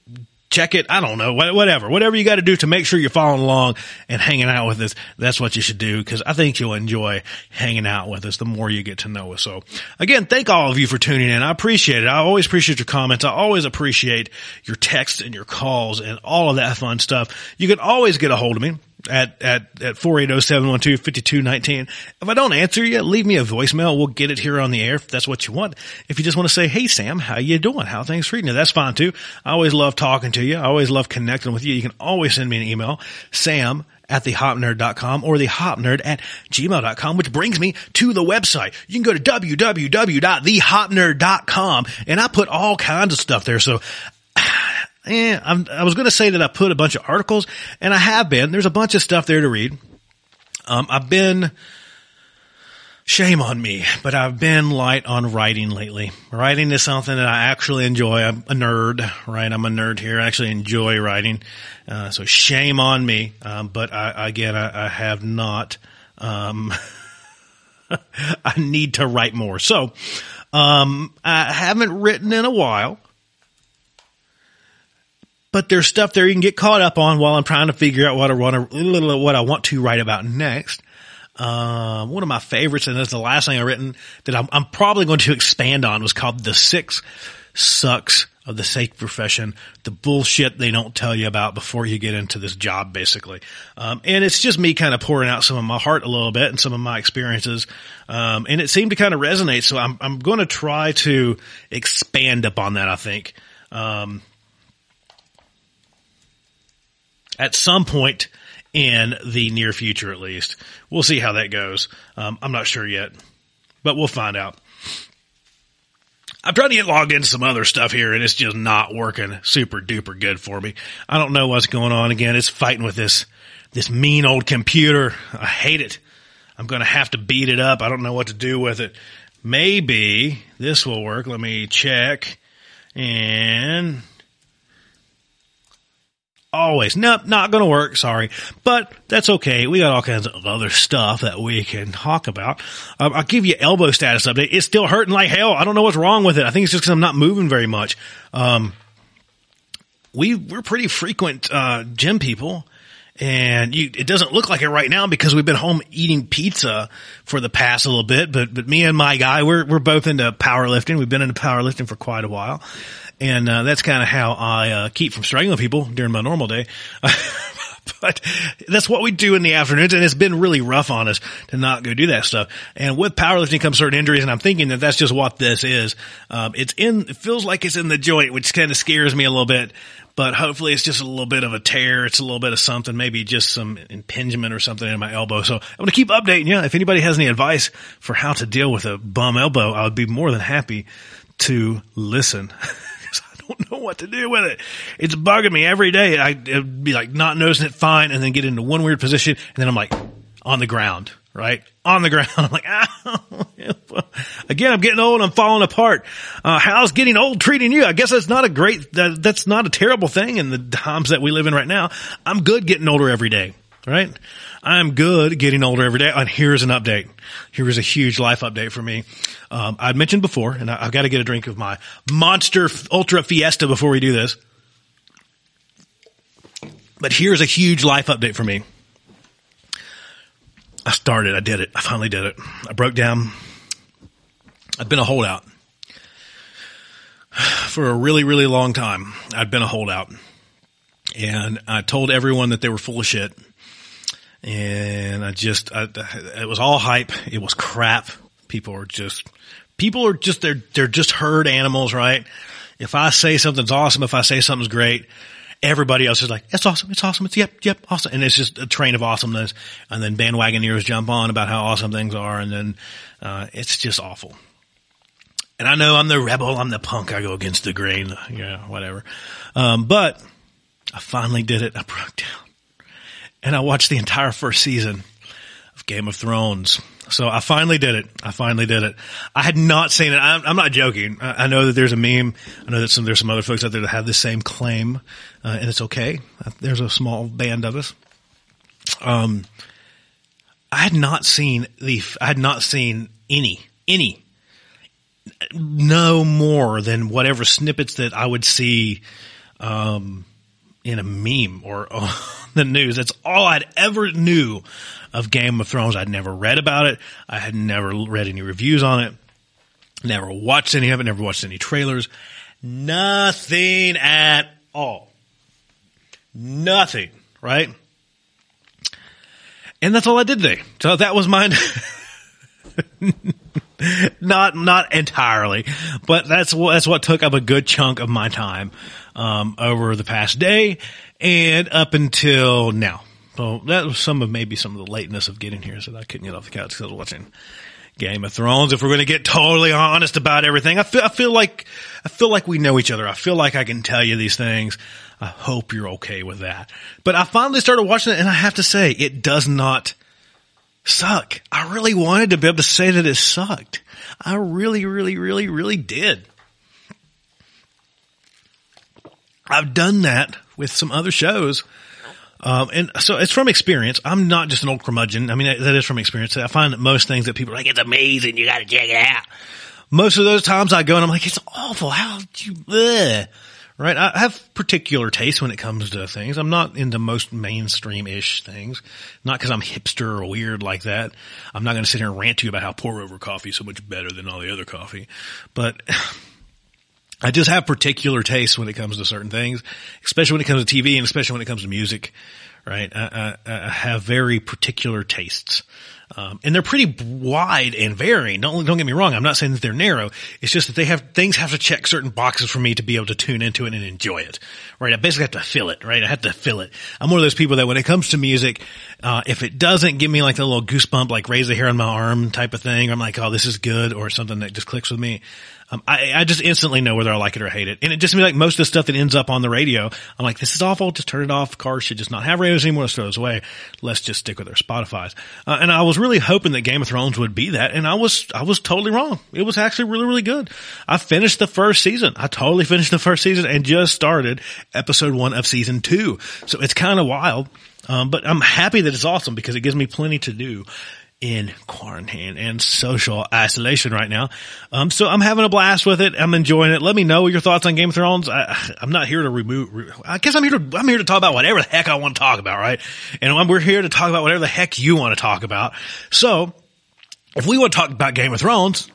check it. I don't know, whatever, whatever you got to do to make sure you're following along and hanging out with us. That's what you should do because I think you'll enjoy hanging out with us the more you get to know us. So again, thank all of you for tuning in. I appreciate it. I always appreciate your comments. I always appreciate your texts and your calls and all of that fun stuff. You can always get a hold of me at, at, at 480-712-5219. If I don't answer you, leave me a voicemail. We'll get it here on the air if that's what you want. If you just want to say, Hey, Sam, how you doing? How things treating you? That's fine too. I always love talking to you. I always love connecting with you. You can always send me an email, sam at thehopnerd.com or thehopnerd at gmail.com, which brings me to the website. You can go to www.thehopnerd.com and I put all kinds of stuff there. So eh, I'm, i was going to say that I put a bunch of articles, and I have been. There's a bunch of stuff there to read. Um, I've been, shame on me, but I've been light on writing lately. Writing is something that I actually enjoy. I'm a nerd, right? I'm a nerd here. I actually enjoy writing. Uh, so shame on me. Um, but I, again, I, I have not, um, I need to write more. So, um, I haven't written in a while but there's stuff there you can get caught up on while I'm trying to figure out what I want to, what I want to write about next. Um, one of my favorites, and that's the last thing I've written that I'm, I'm probably going to expand on was called The Six Sucks of the safety profession, the bullshit they don't tell you about before you get into this job, basically. Um, and it's just me kind of pouring out some of my heart a little bit and some of my experiences. Um, and it seemed to kind of resonate. So I'm, I'm going to try to expand upon that, I think. Um, at some point in the near future, at least. We'll see how that goes. Um, I'm not sure yet, but we'll find out. I'm trying to get logged into some other stuff here and it's just not working super duper good for me. I don't know what's going on again. It's fighting with this, this mean old computer. I hate it. I'm going to have to beat it up. I don't know what to do with it. Maybe this will work. Let me check and Always. Nope, not gonna work, sorry. But that's okay. We got all kinds of other stuff that we can talk about. Um, I'll give you elbow status update. It's still hurting like hell. I don't know what's wrong with it. I think it's just because I'm not moving very much. Um, we, we're pretty frequent, uh, gym people. And you, it doesn't look like it right now because we've been home eating pizza for the past a little bit. But, but me and my guy, we're, we're both into powerlifting. We've been into powerlifting for quite a while. And, uh, that's kind of how I, uh, keep from strangling people during my normal day. but that's what we do in the afternoons. And it's been really rough on us to not go do that stuff. And with powerlifting comes certain injuries. And I'm thinking that that's just what this is. Um, it's in, it feels like it's in the joint, which kind of scares me a little bit. But hopefully it's just a little bit of a tear. It's a little bit of something, maybe just some impingement or something in my elbow. So I'm going to keep updating you. If anybody has any advice for how to deal with a bum elbow, I would be more than happy to listen. don't know what to do with it. It's bugging me every day. I, it'd be like not noticing it fine and then get into one weird position and then I'm like on the ground, right? On the ground. I'm like, ow. Again, I'm getting old. I'm falling apart. Uh, how's getting old treating you? I guess that's not a great, that, that's not a terrible thing in the times that we live in right now. I'm good getting older every day, right? I'm good getting older every day. And here's an update. Here is a huge life update for me. Um, I'd mentioned before, and I, have got to get a drink of my Monster Ultra Fiesta before we do this. But here's a huge life update for me. I started. I did it. I finally did it. I broke down. I've been a holdout for a really, really long time. I'd been a holdout and I told everyone that they were full of shit and I just, I, it was all hype. It was crap. People are just, people are just, they're, they're just herd animals, right? If I say something's awesome, if I say something's great, everybody else is like, it's awesome, it's awesome, it's yep, yep, awesome. And it's just a train of awesomeness. And then bandwagoners jump on about how awesome things are. And then, uh, it's just awful. And I know I'm the rebel, I'm the punk, I go against the grain, yeah, whatever. Um, but I finally did it. I broke down and I watched the entire first season of Game of Thrones. So I finally did it. I finally did it. I had not seen it. I'm, I'm not joking. I, I, know that there's a meme. I know that some, there's some other folks out there that have the same claim, uh, and it's okay. There's a small band of us. Um, I had not seen the, I had not seen any, any, no more than whatever snippets that I would see, um, in a meme or the news. That's all I'd ever knew of Game of Thrones. I'd never read about it. I had never read any reviews on it. Never watched any of it. Never watched any trailers. Nothing at all. Nothing. Right? And that's all I did today. So that was mine. not not entirely, but that's what that's what took up a good chunk of my time um, over the past day and up until now. So that was some of maybe some of the lateness of getting here, so I couldn't get off the couch because I was watching Game of Thrones. If we're going to get totally honest about everything, I feel I feel like I feel like we know each other. I feel like I can tell you these things. I hope you're okay with that. But I finally started watching it, and I have to say, it does not suck. I really wanted to be able to say that it sucked. I really, really, really, really did. I've done that with some other shows. Um, and so it's from experience. I'm not just an old curmudgeon. I mean, that is from experience. I find that most things that people are like, it's amazing. You got to check it out. Most of those times I go and I'm like, it's awful. How did you, ugh. right? I have particular taste when it comes to things. I'm not into most mainstream-ish things. Not because I'm hipster or weird like that. I'm not going to sit here and rant to you about how pour over coffee is so much better than all the other coffee. But I just have particular tastes when it comes to certain things, especially when it comes to TV and especially when it comes to music, right? I, I, I have very particular tastes. Um, and they're pretty wide and varying. Don't don't get me wrong. I'm not saying that they're narrow. It's just that they have things have to check certain boxes for me to be able to tune into it and enjoy it. Right? I basically have to fill it. Right? I have to fill it. I'm one of those people that when it comes to music, uh, if it doesn't give me like the little goosebump, like raise the hair on my arm type of thing, I'm like, oh, this is good, or something that just clicks with me. Um, I, I just instantly know whether I like it or hate it. And it just seems like most of the stuff that ends up on the radio, I'm like, this is awful. Just turn it off. Cars should just not have radios anymore. Let's throw those away. Let's just stick with our Spotify's. Uh, and I was really hoping that Game of Thrones would be that. And I was, I was totally wrong. It was actually really, really good. I finished the first season. I totally finished the first season and just started episode one of season two. So it's kind of wild. Um, but I'm happy that it's awesome because it gives me plenty to do in quarantine and social isolation right now. Um, so I'm having a blast with it. I'm enjoying it. Let me know your thoughts on Game of Thrones. I, am not here to remove, I guess I'm here to, I'm here to talk about whatever the heck I want to talk about, right? And we're here to talk about whatever the heck you want to talk about. So if we want to talk about Game of Thrones,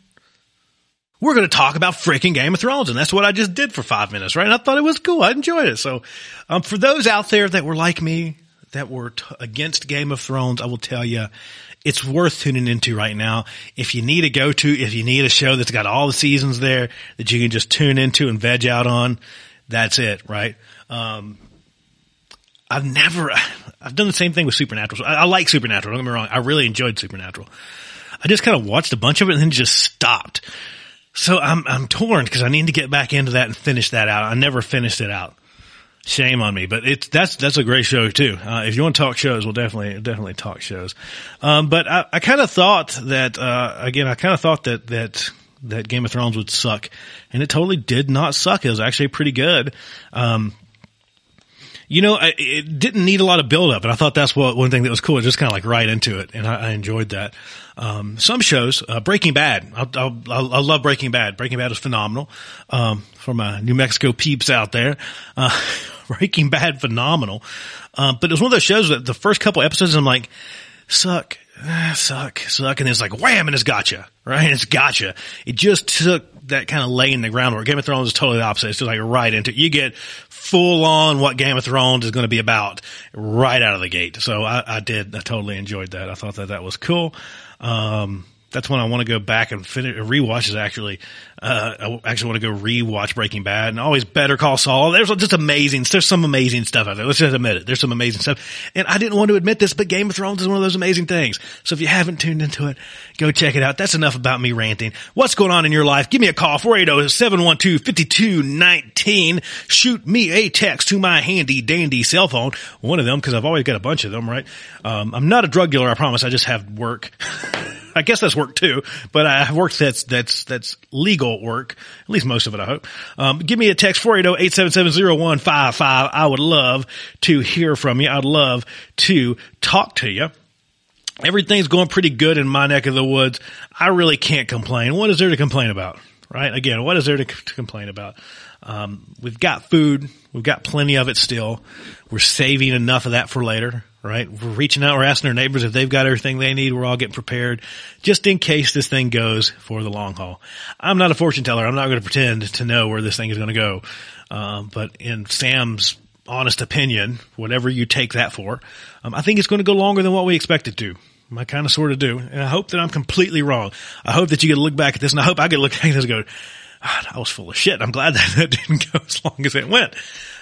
we're going to talk about freaking Game of Thrones. And that's what I just did for five minutes, right? And I thought it was cool. I enjoyed it. So, um, for those out there that were like me, that were t- against Game of Thrones, I will tell you, it's worth tuning into right now. If you need a go to, if you need a show that's got all the seasons there that you can just tune into and veg out on, that's it, right? Um, I've never, I've done the same thing with Supernatural. I, I like Supernatural. Don't get me wrong. I really enjoyed Supernatural. I just kind of watched a bunch of it and then just stopped. So I'm, I'm torn because I need to get back into that and finish that out. I never finished it out. Shame on me, but it's that's that's a great show too. Uh, if you want to talk shows, we'll definitely definitely talk shows. Um, but I, I kind of thought that uh, again, I kind of thought that that that Game of Thrones would suck, and it totally did not suck. It was actually pretty good. Um, you know, I, it didn't need a lot of build up, and I thought that's what one thing that was cool. It just kind of like right into it, and I, I enjoyed that. Um, some shows, uh, Breaking Bad, I, love Breaking Bad. Breaking Bad is phenomenal. Um, for my New Mexico peeps out there, uh, Breaking Bad, phenomenal. Um, but it was one of those shows that the first couple episodes, I'm like, suck, ah, suck, suck, and it's like wham, and it's gotcha, right? It's gotcha. It just took that kind of laying the groundwork. Game of Thrones is totally the opposite. It's just like right into it. You get full on what Game of Thrones is going to be about right out of the gate. So I, I did, I totally enjoyed that. I thought that that was cool. Um, that's when I want to go back and finish rewatch is actually uh, I actually want to go rewatch Breaking Bad and always Better Call Saul. There's just amazing. There's some amazing stuff out there. Let's just admit it. There's some amazing stuff. And I didn't want to admit this, but Game of Thrones is one of those amazing things. So if you haven't tuned into it, go check it out. That's enough about me ranting. What's going on in your life? Give me a call 480-712-5219. Shoot me a text to my handy dandy cell phone. One of them because I've always got a bunch of them, right? Um, I'm not a drug dealer. I promise. I just have work. I guess that's work too, but I have work that's, that's, that's legal work. At least most of it, I hope. Um, give me a text 480-877-0155. I would love to hear from you. I'd love to talk to you. Everything's going pretty good in my neck of the woods. I really can't complain. What is there to complain about? Right? Again, what is there to, to complain about? Um, we've got food. We've got plenty of it still. We're saving enough of that for later right? We're reaching out, we're asking our neighbors if they've got everything they need. We're all getting prepared just in case this thing goes for the long haul. I'm not a fortune teller. I'm not going to pretend to know where this thing is going to go. Um, but in Sam's honest opinion, whatever you take that for, um, I think it's going to go longer than what we expect it to. I kind of sort of do. And I hope that I'm completely wrong. I hope that you get to look back at this and I hope I get look back at this and go, ah, I was full of shit. I'm glad that that didn't go as long as it went.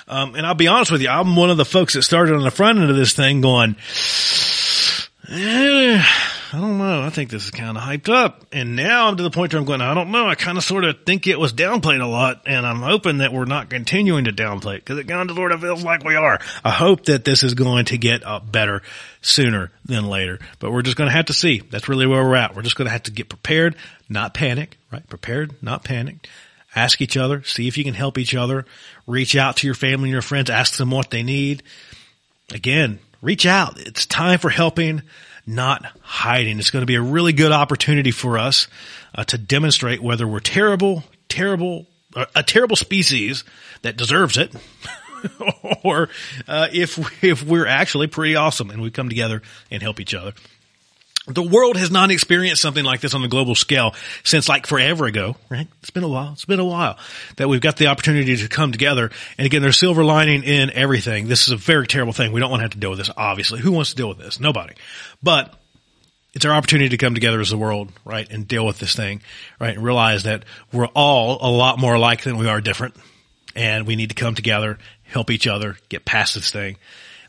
Um, and I'll be honest with you, I'm one of the folks that started on the front end of this thing going, eh, I don't know. I think this is kind of hyped up. And now I'm to the point where I'm going, I don't know. I kind of sort of think it was downplayed a lot. And I'm hoping that we're not continuing to downplay it because it kind of sort of feels like we are. I hope that this is going to get up better sooner than later, but we're just going to have to see. That's really where we're at. We're just going to have to get prepared, not panic, right? Prepared, not panic. Ask each other, see if you can help each other. Reach out to your family and your friends, ask them what they need. Again, reach out. It's time for helping, not hiding. It's going to be a really good opportunity for us uh, to demonstrate whether we're terrible, terrible, uh, a terrible species that deserves it. or uh, if if we're actually pretty awesome and we come together and help each other. The world has not experienced something like this on a global scale since like forever ago, right? It's been a while. It's been a while that we've got the opportunity to come together. And again, there's silver lining in everything. This is a very terrible thing. We don't want to have to deal with this, obviously. Who wants to deal with this? Nobody. But it's our opportunity to come together as a world, right? And deal with this thing, right? And realize that we're all a lot more alike than we are different. And we need to come together, help each other, get past this thing.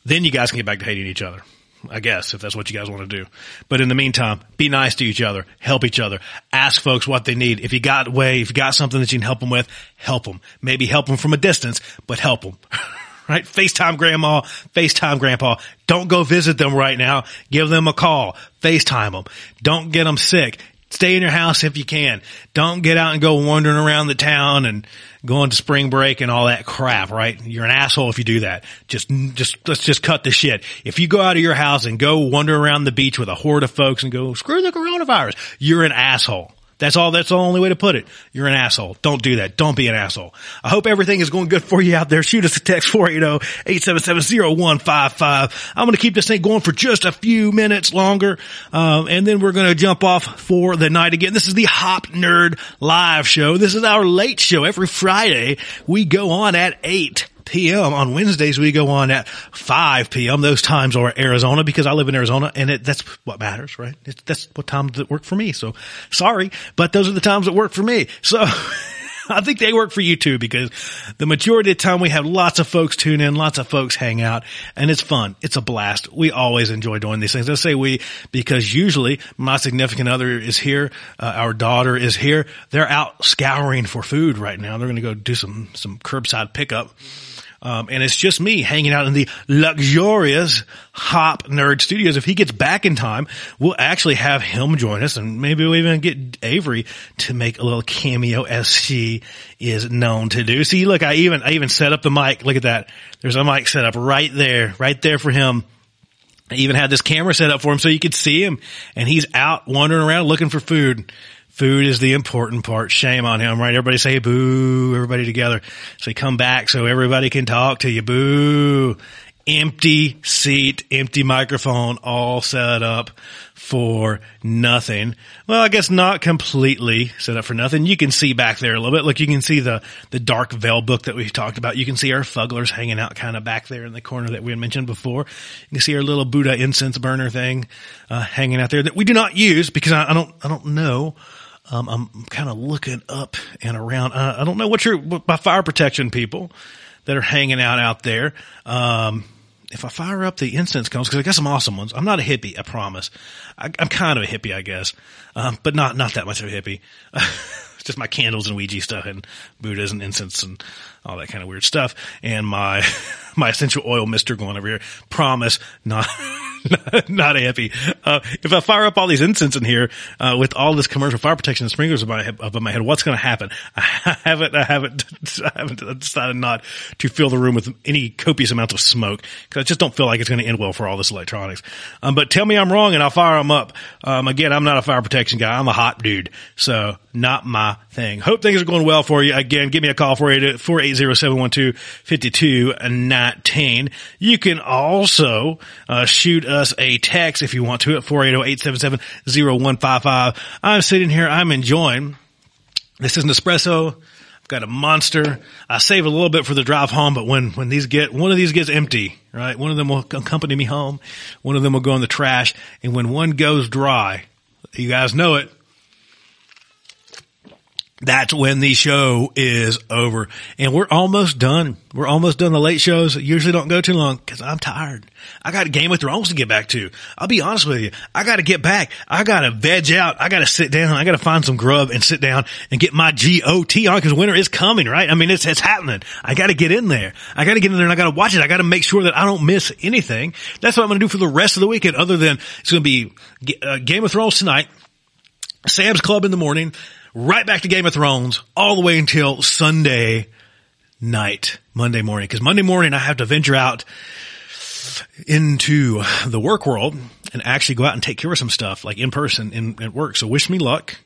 Then you guys can get back to hating each other. I guess, if that's what you guys want to do. But in the meantime, be nice to each other, help each other, ask folks what they need. If you got way, if you got something that you can help them with, help them. Maybe help them from a distance, but help them. right? FaceTime grandma, FaceTime grandpa. Don't go visit them right now. Give them a call. FaceTime them. Don't get them sick. Stay in your house if you can. Don't get out and go wandering around the town and going to spring break and all that crap, right? You're an asshole if you do that. Just, just, let's just cut the shit. If you go out of your house and go wander around the beach with a horde of folks and go, screw the coronavirus, you're an asshole. That's all, that's the only way to put it. You're an asshole. Don't do that. Don't be an asshole. I hope everything is going good for you out there. Shoot us a text 480-877-0155. I'm going to keep this thing going for just a few minutes longer. Um, and then we're going to jump off for the night again. This is the Hop Nerd live show. This is our late show. Every Friday we go on at 8 p.m. On Wednesdays, we go on at 5 p.m. Those times are Arizona because I live in Arizona and it, that's what matters, right? That's what times that work for me. So sorry, but those are the times that work for me. So I think they work for you too because the majority of the time we have lots of folks tune in, lots of folks hang out and it's fun. It's a blast. We always enjoy doing these things. I say we because usually my significant other is here. Uh, our daughter is here. They're out scouring for food right now. They're going to go do some, some curbside pickup. Um, and it's just me hanging out in the luxurious Hop Nerd Studios. If he gets back in time, we'll actually have him join us and maybe we'll even get Avery to make a little cameo as she is known to do. See, look, I even, I even set up the mic. Look at that. There's a mic set up right there, right there for him. I even had this camera set up for him so you could see him and he's out wandering around looking for food. Food is the important part. Shame on him, right? Everybody say boo, everybody together. So come back so everybody can talk to you. Boo. Empty seat, empty microphone, all set up for nothing. Well, I guess not completely set up for nothing. You can see back there a little bit. Look, you can see the, the dark veil book that we've talked about. You can see our fugglers hanging out kind of back there in the corner that we had mentioned before. You can see our little Buddha incense burner thing, uh, hanging out there that we do not use because I, I don't, I don't know um, I'm kind of looking up and around. Uh, I don't know what your my fire protection people that are hanging out out there. Um, if I fire up the incense cones, because I got some awesome ones. I'm not a hippie, I promise. I, am kind of a hippie, I guess, um, but not not that much of a hippie. just my candles and Ouija stuff and Buddhas and incense and all that kind of weird stuff. And my my essential oil mister going over here. Promise, not. not a hippie. Uh, if I fire up all these incense in here, uh, with all this commercial fire protection and sprinklers above my head, what's going to happen? I haven't, I haven't, I haven't decided not to fill the room with any copious amounts of smoke because I just don't feel like it's going to end well for all this electronics. Um, but tell me I'm wrong and I'll fire them up. Um, again, I'm not a fire protection guy. I'm a hot dude. So not my thing. Hope things are going well for you. Again, give me a call for 480-712-5219. You can also, uh, shoot us a text if you want to at 480-877-0155. I'm sitting here. I'm enjoying. This is Nespresso. I've got a monster. I save a little bit for the drive home, but when, when these get, one of these gets empty, right? One of them will accompany me home. One of them will go in the trash. And when one goes dry, you guys know it that's when the show is over. And we're almost done. We're almost done. The late shows usually don't go too long because I'm tired. I got Game of Thrones to get back to. I'll be honest with you. I got to get back. I got to veg out. I got to sit down. I got to find some grub and sit down and get my GOT on because winter is coming, right? I mean, it's, it's happening. I got to get in there. I got to get in there and I got to watch it. I got to make sure that I don't miss anything. That's what I'm going to do for the rest of the weekend other than it's going to be uh, Game of Thrones tonight. Sam's Club in the morning right back to Game of Thrones all the way until Sunday night, Monday morning. Because Monday morning I have to venture out into the work world and actually go out and take care of some stuff like in person in, at work. So wish me luck.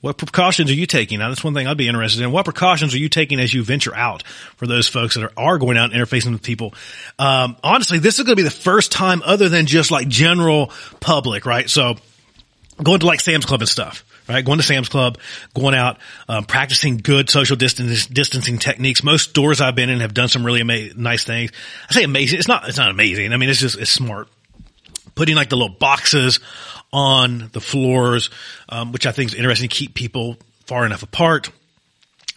What precautions are you taking? Now, that's one thing I'd be interested in. What precautions are you taking as you venture out for those folks that are, are going out and interfacing with people? Um, honestly, this is going to be the first time other than just like general public, right? So going to like Sam's Club and stuff right? Going to Sam's Club, going out, um, practicing good social distance, distancing techniques. Most stores I've been in have done some really ama- nice things. I say amazing. It's not, it's not amazing. I mean, it's just, it's smart. Putting like the little boxes on the floors, um, which I think is interesting to keep people far enough apart.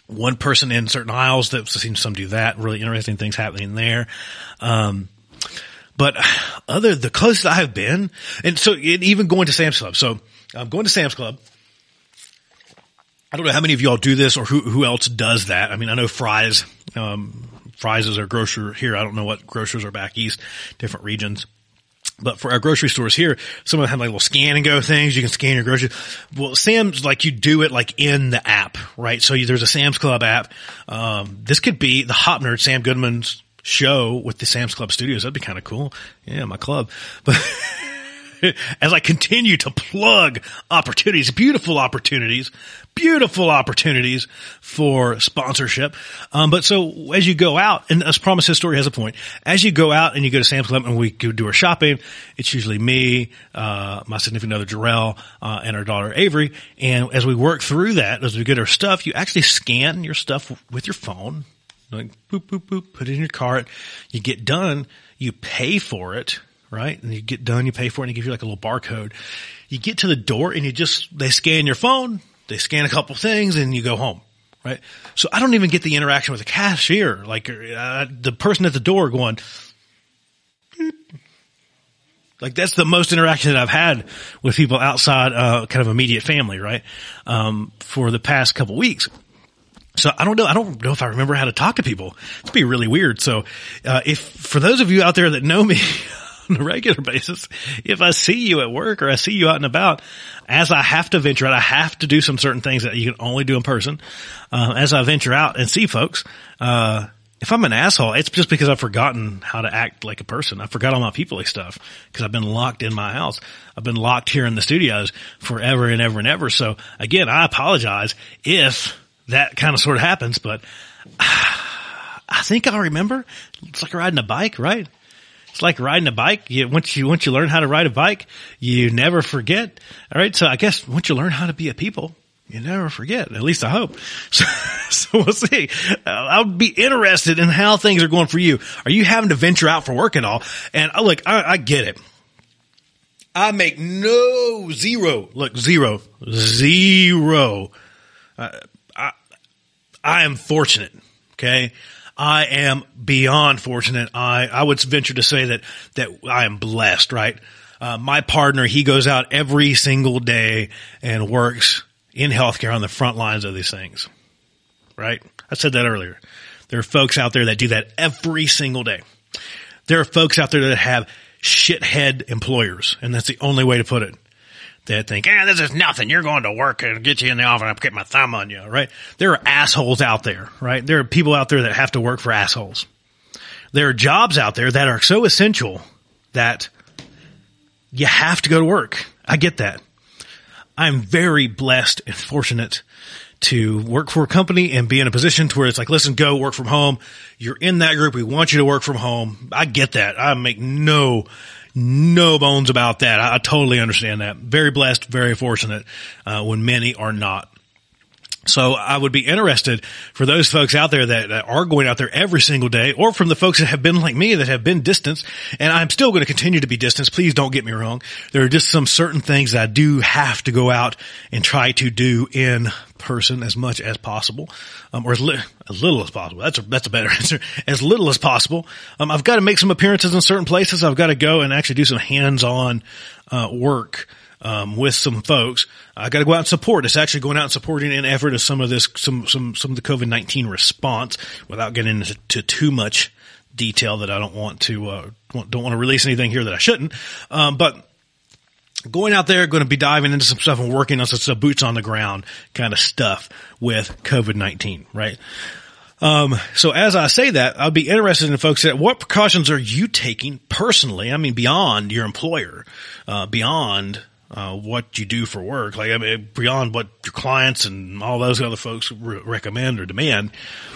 One person in certain aisles that seems some do that. Really interesting things happening there. Um, but other, the closest I have been, and so even going to Sam's Club. So I'm going to Sam's Club I don't know how many of y'all do this or who, who else does that. I mean, I know Fry's, um, Fry's is our grocer here. I don't know what grocers are back east, different regions. But for our grocery stores here, some of them have like little scan and go things. You can scan your groceries. Well, Sam's like you do it like in the app, right? So you, there's a Sam's Club app. Um, this could be the Hop Nerd, Sam Goodman's show with the Sam's Club studios. That'd be kind of cool. Yeah, my club. But as I continue to plug opportunities, beautiful opportunities, beautiful opportunities for sponsorship. Um, but so as you go out, and as promise his story has a point, as you go out and you go to Sam's Club and we go do our shopping, it's usually me, uh, my significant other Jarrell, uh, and our daughter Avery. And as we work through that, as we get our stuff, you actually scan your stuff with your phone, like boop, boop, boop, put it in your cart. You get done, you pay for it right? And you get done, you pay for it, and they give you like a little barcode. You get to the door and you just, they scan your phone, they scan a couple things, and you go home, right? So I don't even get the interaction with the cashier, like uh, the person at the door going, like that's the most interaction that I've had with people outside, uh, kind of immediate family, right? Um, for the past couple weeks. So I don't know. I don't know if I remember how to talk to people. It'd be really weird. So, uh, if for those of you out there that know me on a regular basis, if I see you at work or I see you out and about, as I have to venture out, I have to do some certain things that you can only do in person. Uh, as I venture out and see folks, uh, if I'm an asshole, it's just because I've forgotten how to act like a person. I forgot all my people stuff because I've been locked in my house. I've been locked here in the studios forever and ever and ever. So again, I apologize if that kind of sort of happens, but I think I'll remember. It's like riding a bike, right? It's like riding a bike. You, once you, once you learn how to ride a bike, you never forget. All right. So I guess once you learn how to be a people, you never forget. At least I hope. So, so we'll see. Uh, I'll be interested in how things are going for you. Are you having to venture out for work at all? And uh, look, I, I get it. I make no zero, look, zero, zero. Uh, I, I am fortunate. Okay. I am beyond fortunate. I, I would venture to say that, that I am blessed, right? Uh, my partner, he goes out every single day and works in healthcare on the front lines of these things, right? I said that earlier. There are folks out there that do that every single day. There are folks out there that have shithead employers, and that's the only way to put it. That think, ah, this is nothing. You're going to work and get you in the office and I'll get my thumb on you, right? There are assholes out there, right? There are people out there that have to work for assholes. There are jobs out there that are so essential that you have to go to work. I get that. I'm very blessed and fortunate to work for a company and be in a position to where it's like, listen, go work from home. You're in that group. We want you to work from home. I get that. I make no, no bones about that. I, I totally understand that. Very blessed, very fortunate, uh, when many are not. So I would be interested for those folks out there that, that, are going out there every single day or from the folks that have been like me that have been distanced and I'm still going to continue to be distanced. Please don't get me wrong. There are just some certain things that I do have to go out and try to do in person as much as possible, um, or as, li- as, little as possible. That's a, that's a better answer. As little as possible. Um, I've got to make some appearances in certain places. I've got to go and actually do some hands-on, uh, work um, with some folks. I got to go out and support. It's actually going out and supporting an effort of some of this, some, some, some of the COVID nineteen response, without getting into too much detail that I don't want to, uh, don't want to release anything here that I shouldn't. Um, but going out there, going to be diving into some stuff and working on some stuff, boots on the ground kind of stuff with COVID nineteen, right? Um, so as I say that, I'd be interested in folks that what precautions are you taking personally? I mean, beyond your employer, uh, beyond uh, what you do for work, like I mean, beyond what your clients and all those other folks re- recommend or demand,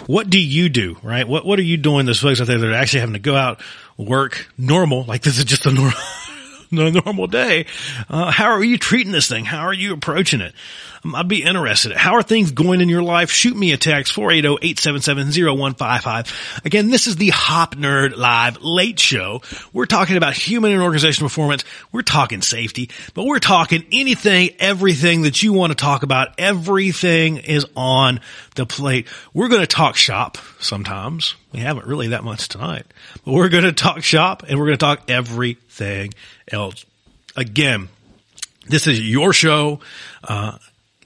what do you do, right? What what are you doing? Those folks out there that are actually having to go out, work normal, like this is just a normal. no normal day. Uh, how are you treating this thing? How are you approaching it? Um, I'd be interested. How are things going in your life? Shoot me a text, 480-877-0155. Again, this is the Hop Nerd Live Late Show. We're talking about human and organizational performance. We're talking safety, but we're talking anything, everything that you want to talk about. Everything is on the plate. We're going to talk shop sometimes. We haven't really that much tonight, but we're going to talk shop and we're going to talk everything else. Again, this is your show. Uh,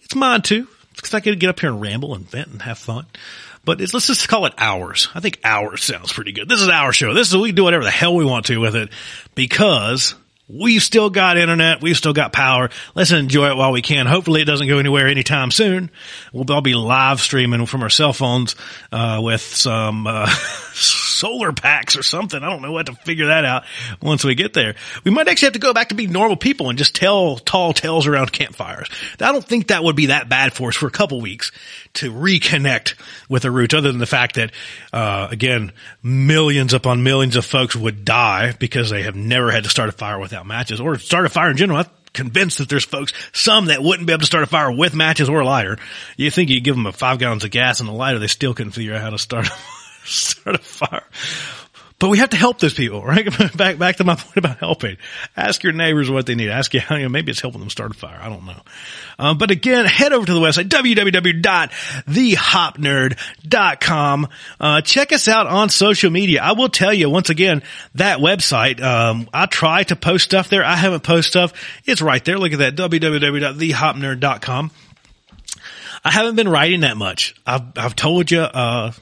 it's mine too, because I to get up here and ramble and vent and have fun. But let's just call it ours. I think ours sounds pretty good. This is our show. This is we can do whatever the hell we want to with it because We've still got internet. We've still got power. Let's enjoy it while we can. Hopefully it doesn't go anywhere anytime soon. We'll all be live streaming from our cell phones, uh, with some, uh, solar packs or something. I don't know what to figure that out once we get there. We might actually have to go back to being normal people and just tell tall tales around campfires. I don't think that would be that bad for us for a couple weeks to reconnect with the roots other than the fact that, uh, again, millions upon millions of folks would die because they have never had to start a fire without matches or start a fire in general. I'm convinced that there's folks, some that wouldn't be able to start a fire with matches or a lighter. You think you give them a five gallons of gas and a lighter, they still couldn't figure out how to start, start a fire. But we have to help those people, right? back, back to my point about helping. Ask your neighbors what they need. Ask you how, you know, maybe it's helping them start a fire. I don't know. Um, but again, head over to the website, www.thehopnerd.com. Uh, check us out on social media. I will tell you once again, that website, um, I try to post stuff there. I haven't posted stuff. It's right there. Look at that, www.thehopnerd.com. I haven't been writing that much. I've, I've told you, uh,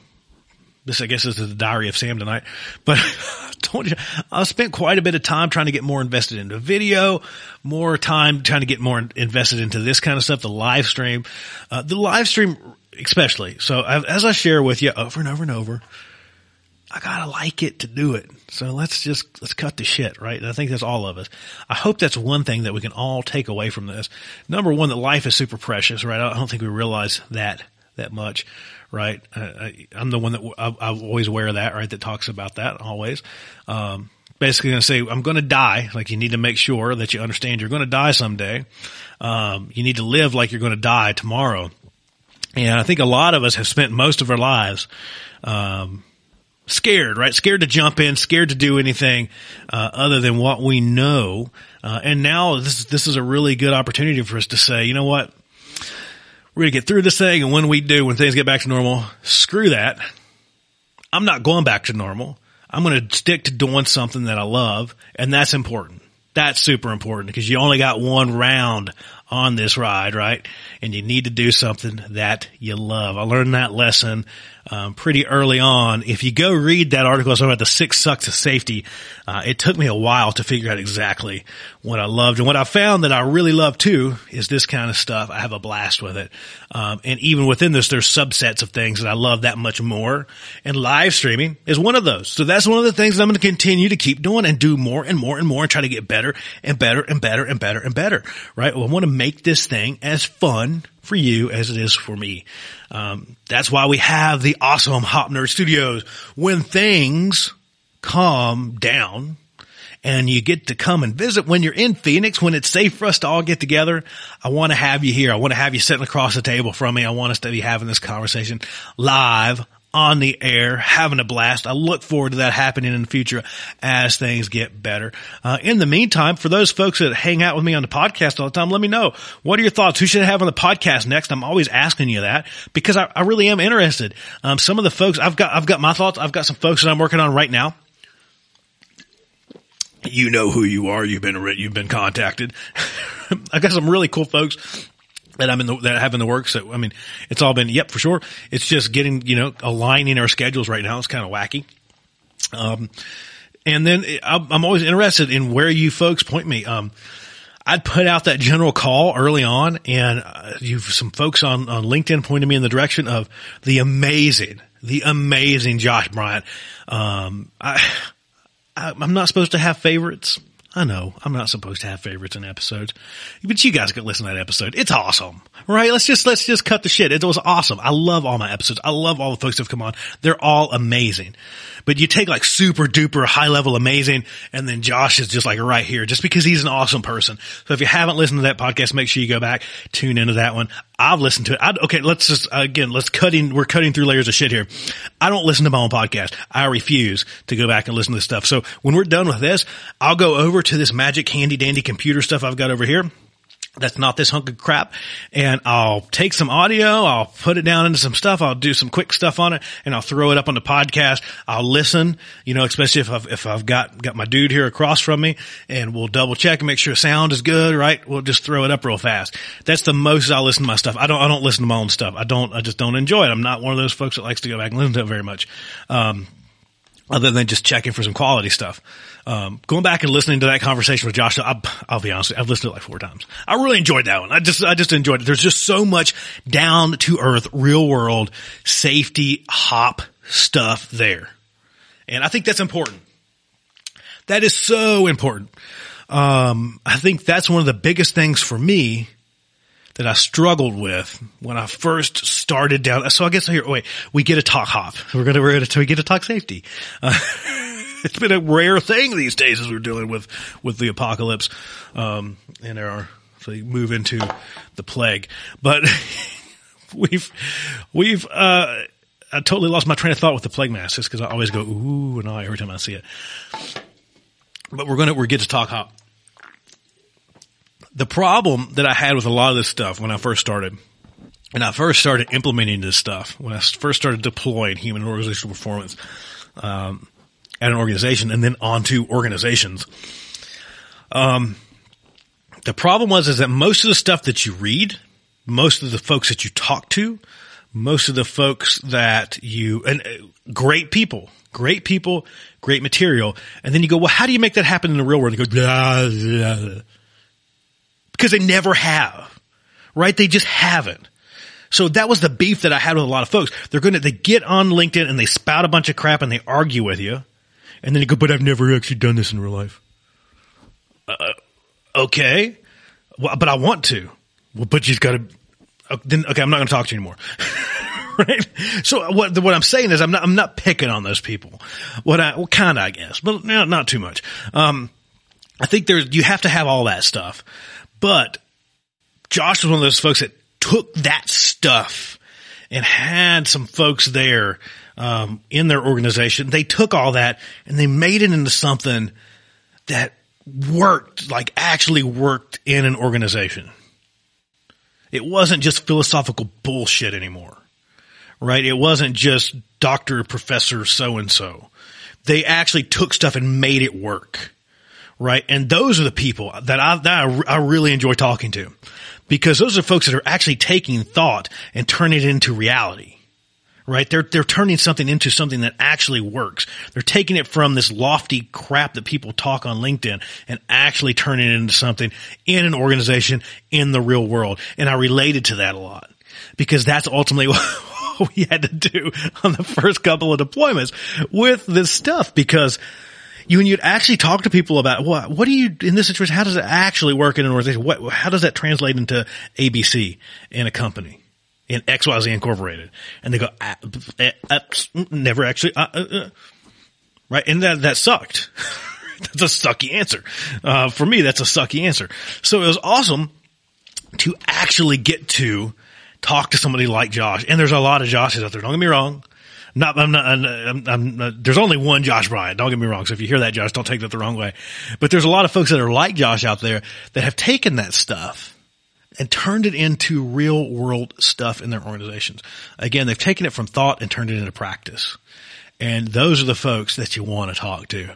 this, I guess, is the diary of Sam tonight, but I told you, I spent quite a bit of time trying to get more invested into video, more time trying to get more invested into this kind of stuff, the live stream, uh, the live stream especially. So as I share with you over and over and over, I gotta like it to do it. So let's just, let's cut the shit, right? And I think that's all of us. I hope that's one thing that we can all take away from this. Number one, that life is super precious, right? I don't think we realize that, that much right? I, am the one that I, I, always wear that, right? That talks about that always. Um, basically going to say, I'm going to die. Like you need to make sure that you understand you're going to die someday. Um, you need to live like you're going to die tomorrow. And I think a lot of us have spent most of our lives, um, scared, right? Scared to jump in, scared to do anything, uh, other than what we know. Uh, and now this, this is a really good opportunity for us to say, you know what? We're going to get through this thing. And when we do, when things get back to normal, screw that. I'm not going back to normal. I'm going to stick to doing something that I love. And that's important. That's super important because you only got one round on this ride, right? And you need to do something that you love. I learned that lesson um, pretty early on. If you go read that article about the six sucks of safety, uh, it took me a while to figure out exactly what I loved. And what I found that I really love too is this kind of stuff. I have a blast with it. Um, and even within this, there's subsets of things that I love that much more. And live streaming is one of those. So that's one of the things that I'm going to continue to keep doing and do more and more and more and try to get better and better and better and better and better. Right? Well, I want to make this thing as fun for you as it is for me. Um, that's why we have the awesome Hop Nerd Studios. When things calm down and you get to come and visit when you're in Phoenix, when it's safe for us to all get together, I want to have you here. I want to have you sitting across the table from me. I want us to be having this conversation live on the air, having a blast. I look forward to that happening in the future as things get better. Uh, in the meantime, for those folks that hang out with me on the podcast all the time, let me know what are your thoughts? Who should I have on the podcast next? I'm always asking you that because I, I really am interested. Um, some of the folks I've got, I've got my thoughts. I've got some folks that I'm working on right now. You know who you are. You've been, you've been contacted. I've got some really cool folks that I'm in the, that I have in the works. So, I mean, it's all been, yep, for sure. It's just getting, you know, aligning our schedules right now. It's kind of wacky. Um, and then I'm always interested in where you folks point me. Um, I'd put out that general call early on and uh, you've some folks on, on LinkedIn pointed me in the direction of the amazing, the amazing Josh Bryant. Um, I, I'm not supposed to have favorites. I know I'm not supposed to have favorites in episodes, but you guys can listen to that episode. It's awesome, right? Let's just, let's just cut the shit. It was awesome. I love all my episodes. I love all the folks that have come on. They're all amazing. But you take like super duper high level amazing and then Josh is just like right here just because he's an awesome person. So if you haven't listened to that podcast, make sure you go back, tune into that one. I've listened to it. I, okay, let's just, again, let's cutting, we're cutting through layers of shit here. I don't listen to my own podcast. I refuse to go back and listen to this stuff. So when we're done with this, I'll go over to this magic handy dandy computer stuff I've got over here that's not this hunk of crap. And I'll take some audio, I'll put it down into some stuff, I'll do some quick stuff on it, and I'll throw it up on the podcast. I'll listen, you know, especially if I've, if I've got, got my dude here across from me, and we'll double check and make sure sound is good, right? We'll just throw it up real fast. That's the most I'll listen to my stuff. I don't, I don't listen to my own stuff. I don't, I just don't enjoy it. I'm not one of those folks that likes to go back and listen to it very much. Um, other than just checking for some quality stuff. Um, going back and listening to that conversation with Josh, I'll, I'll be honest, I've listened to it like four times. I really enjoyed that one. I just, I just enjoyed it. There's just so much down to earth, real world safety hop stuff there. And I think that's important. That is so important. Um, I think that's one of the biggest things for me that I struggled with when I first started down. So I guess here, wait, we get a talk hop. We're gonna, we're gonna, we get a talk safety. Uh, it's been a rare thing these days as we're dealing with, with the apocalypse, um, and our, so move into the plague, but we've, we've, uh, I totally lost my train of thought with the plague mask just because I always go, ooh, and I every time I see it. But we're going to, we're get to talk hop. The problem that I had with a lot of this stuff when I first started, and I first started implementing this stuff, when I first started deploying human organizational performance, um, at an organization and then onto organizations. Um, the problem was is that most of the stuff that you read, most of the folks that you talk to, most of the folks that you and uh, great people, great people, great material, and then you go, well, how do you make that happen in the real world? You go, blah, blah, blah. Because they never have, right? They just haven't. So that was the beef that I had with a lot of folks. They're going to, they get on LinkedIn and they spout a bunch of crap and they argue with you. And then you go, but I've never actually done this in real life. Uh, okay. Well, but I want to. Well, but you've got to, uh, then, okay, I'm not going to talk to you anymore. right? So what, what I'm saying is I'm not, I'm not picking on those people. What I, well, kinda, I guess, but no, not too much. Um, I think there's, you have to have all that stuff, but Josh was one of those folks that took that stuff and had some folks there um, in their organization. They took all that and they made it into something that worked, like actually worked in an organization. It wasn't just philosophical bullshit anymore, right? It wasn't just doctor, professor, so and so. They actually took stuff and made it work, right? And those are the people that I, that I, I really enjoy talking to because those are folks that are actually taking thought and turning it into reality right? They're, they're turning something into something that actually works. They're taking it from this lofty crap that people talk on LinkedIn and actually turning it into something in an organization in the real world. And I related to that a lot because that's ultimately what we had to do on the first couple of deployments with this stuff because you when you'd actually talk to people about what what do you in this situation how does it actually work in an organization what how does that translate into ABC in a company in XYZ Incorporated. And they go, ah, eh, ah, never actually, uh, uh, uh. right? And that, that sucked. that's a sucky answer. Uh, for me, that's a sucky answer. So it was awesome to actually get to talk to somebody like Josh. And there's a lot of Joshes out there. Don't get me wrong. Not, I'm not, I'm, I'm, not, uh, there's only one Josh Bryant. Don't get me wrong. So if you hear that, Josh, don't take that the wrong way. But there's a lot of folks that are like Josh out there that have taken that stuff and turned it into real world stuff in their organizations. Again, they've taken it from thought and turned it into practice. And those are the folks that you want to talk to.